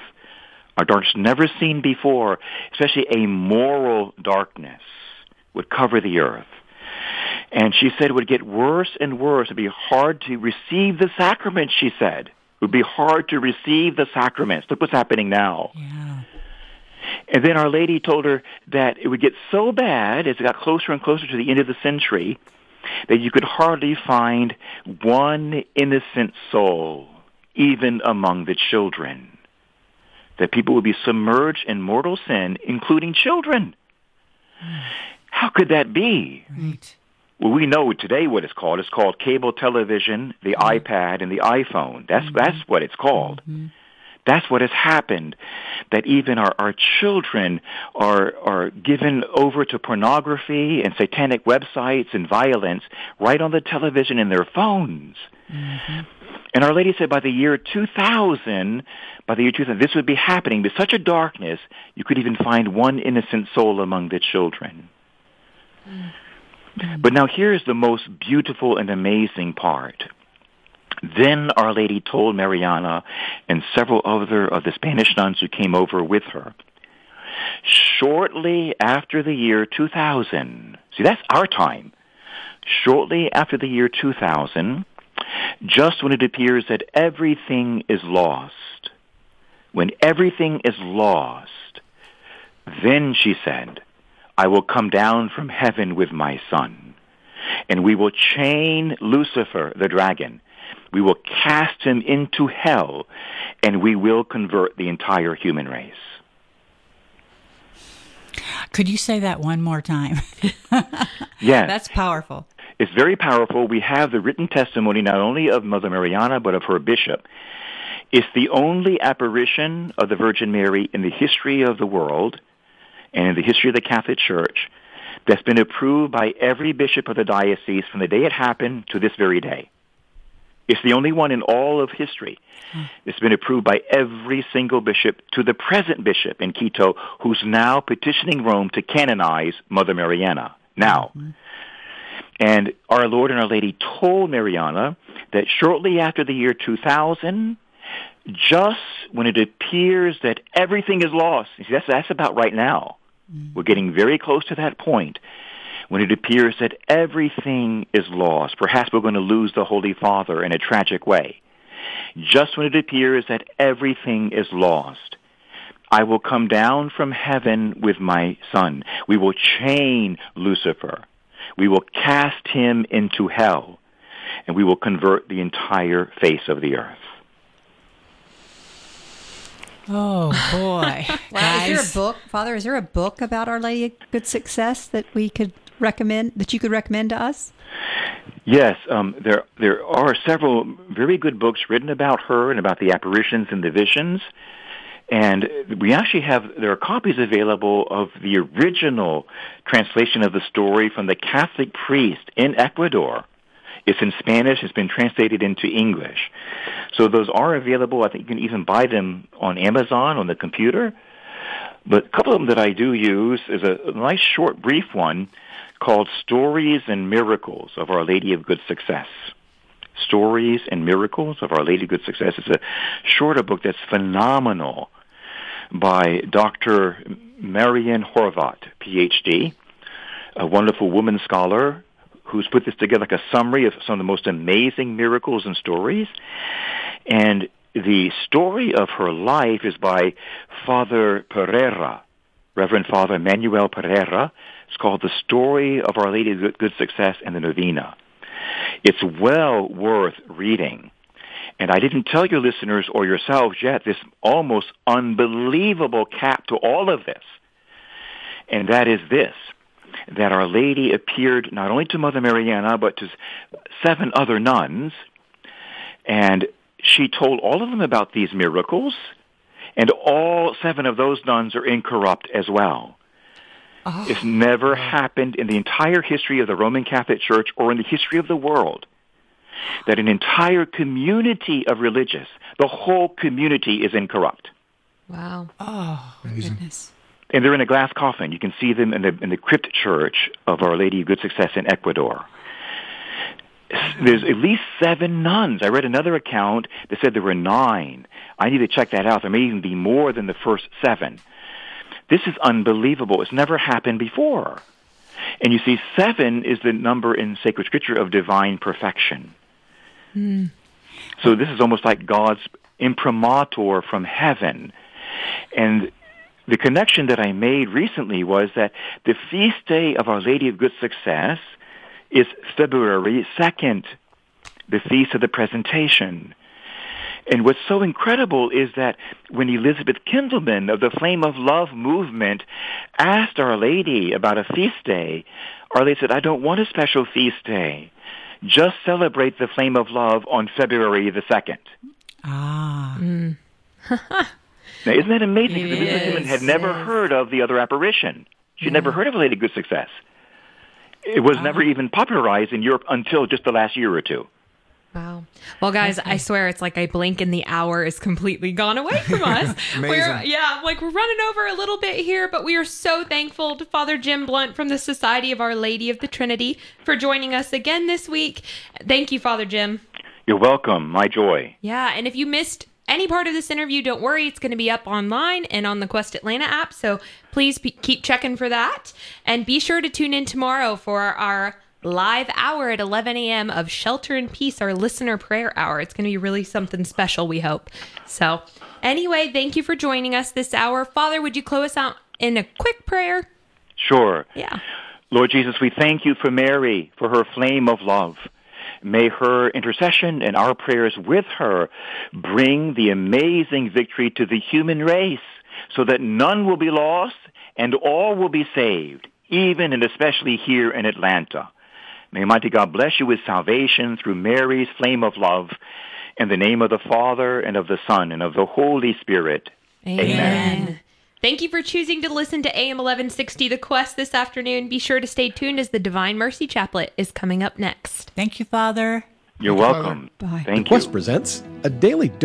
[SPEAKER 2] A darkness never seen before, especially a moral darkness, would cover the earth. And she said it would get worse and worse. It would be hard to receive the sacraments, she said. It would be hard to receive the sacraments. Look what's happening now.
[SPEAKER 3] Yeah.
[SPEAKER 2] And then Our Lady told her that it would get so bad as it got closer and closer to the end of the century that you could hardly find one innocent soul, even among the children. That people would be submerged in mortal sin, including children. How could that be?
[SPEAKER 3] Right.
[SPEAKER 2] Well, we know today what it's called. It's called cable television, the mm-hmm. iPad, and the iPhone. That's mm-hmm. that's what it's called. Mm-hmm. That's what has happened. That even our, our children are are given over to pornography and satanic websites and violence right on the television and their phones. Mm-hmm. And Our Lady said by the year 2000, by the year 2000, this would be happening with such a darkness, you could even find one innocent soul among the children. Mm-hmm. But now here's the most beautiful and amazing part. Then Our Lady told Mariana and several other of the Spanish nuns who came over with her, shortly after the year 2000, see, that's our time, shortly after the year 2000, just when it appears that everything is lost, when everything is lost, then she said, I will come down from heaven with my son, and we will chain Lucifer, the dragon, we will cast him into hell, and we will convert the entire human race.
[SPEAKER 3] Could you say that one more time?
[SPEAKER 2] yes.
[SPEAKER 3] That's powerful.
[SPEAKER 2] It's very powerful. We have the written testimony not only of Mother Mariana, but of her bishop. It's the only apparition of the Virgin Mary in the history of the world and in the history of the Catholic Church that's been approved by every bishop of the diocese from the day it happened to this very day. It's the only one in all of history. Hmm. It's been approved by every single bishop to the present bishop in Quito who's now petitioning Rome to canonize Mother Mariana. Now, mm-hmm. and our Lord and Our Lady told Mariana that shortly after the year 2000, just when it appears that everything is lost, see, that's, that's about right now. Mm-hmm. We're getting very close to that point when it appears that everything is lost. Perhaps we're going to lose the Holy Father in a tragic way. Just when it appears that everything is lost, I will come down from heaven with my son. We will chain Lucifer. We will cast him into hell. And we will convert the entire face of the earth.
[SPEAKER 3] Oh boy!
[SPEAKER 11] wow, is there a book, Father? Is there a book about Our Lady of Good Success that we could recommend that you could recommend to us?
[SPEAKER 2] Yes, um, there there are several very good books written about her and about the apparitions and the visions, and we actually have there are copies available of the original translation of the story from the Catholic priest in Ecuador. It's in Spanish. It's been translated into English. So those are available. I think you can even buy them on Amazon on the computer. But a couple of them that I do use is a, a nice short brief one called Stories and Miracles of Our Lady of Good Success. Stories and Miracles of Our Lady of Good Success. It's a shorter book that's phenomenal by Dr. Marian Horvat, PhD, a wonderful woman scholar who's put this together like a summary of some of the most amazing miracles and stories. And the story of her life is by Father Pereira, Reverend Father Manuel Pereira. It's called The Story of Our Lady of Good Success and the Novena. It's well worth reading. And I didn't tell your listeners or yourselves yet this almost unbelievable cap to all of this. And that is this that Our Lady appeared not only to Mother Mariana, but to seven other nuns, and she told all of them about these miracles, and all seven of those nuns are incorrupt as well. Oh. It's never happened in the entire history of the Roman Catholic Church or in the history of the world that an entire community of religious, the whole community is incorrupt.
[SPEAKER 1] Wow.
[SPEAKER 3] Oh, Amazing. goodness
[SPEAKER 2] and they're in a glass coffin. You can see them in the in the crypt church of Our Lady of Good Success in Ecuador. There's at least seven nuns. I read another account that said there were nine. I need to check that out. There may even be more than the first seven. This is unbelievable. It's never happened before. And you see, seven is the number in sacred scripture of divine perfection. Mm. So this is almost like God's imprimatur from heaven. And the connection that I made recently was that the feast day of Our Lady of Good Success is February 2nd, the feast of the presentation. And what's so incredible is that when Elizabeth Kindelmann of the Flame of Love movement asked Our Lady about a feast day, Our Lady said, I don't want a special feast day. Just celebrate the Flame of Love on February the 2nd.
[SPEAKER 3] Ah. Mm.
[SPEAKER 2] Now, isn't that amazing? Because Elizabeth had never heard of the other apparition. She'd yeah. never heard of Lady Good Success. It was wow. never even popularized in Europe until just the last year or two.
[SPEAKER 1] Wow. Well, guys, I swear it's like I blink and the hour is completely gone away from us. we're, yeah, like we're running over a little bit here, but we are so thankful to Father Jim Blount from the Society of Our Lady of the Trinity for joining us again this week. Thank you, Father Jim.
[SPEAKER 2] You're welcome. My joy.
[SPEAKER 1] Yeah, and if you missed any part of this interview, don't worry, it's going to be up online and on the Quest Atlanta app. So please be, keep checking for that. And be sure to tune in tomorrow for our live hour at 11 a.m. of Shelter in Peace, our listener prayer hour. It's going to be really something special, we hope. So, anyway, thank you for joining us this hour. Father, would you close us out in a quick prayer?
[SPEAKER 2] Sure.
[SPEAKER 1] Yeah.
[SPEAKER 2] Lord Jesus, we thank you for Mary, for her flame of love. May her intercession and our prayers with her bring the amazing victory to the human race so that none will be lost and all will be saved, even and especially here in Atlanta. May Almighty God bless you with salvation through Mary's flame of love In the name of the Father, and of the Son, and of the Holy Spirit. Amen.
[SPEAKER 1] Thank you for choosing to listen to AM 1160 The Quest this afternoon. Be sure to stay tuned as the Divine Mercy Chaplet is coming up next.
[SPEAKER 3] Thank you, Father.
[SPEAKER 2] You're welcome.
[SPEAKER 11] Bye.
[SPEAKER 2] Thank
[SPEAKER 7] the Quest
[SPEAKER 2] you.
[SPEAKER 7] presents a daily dose.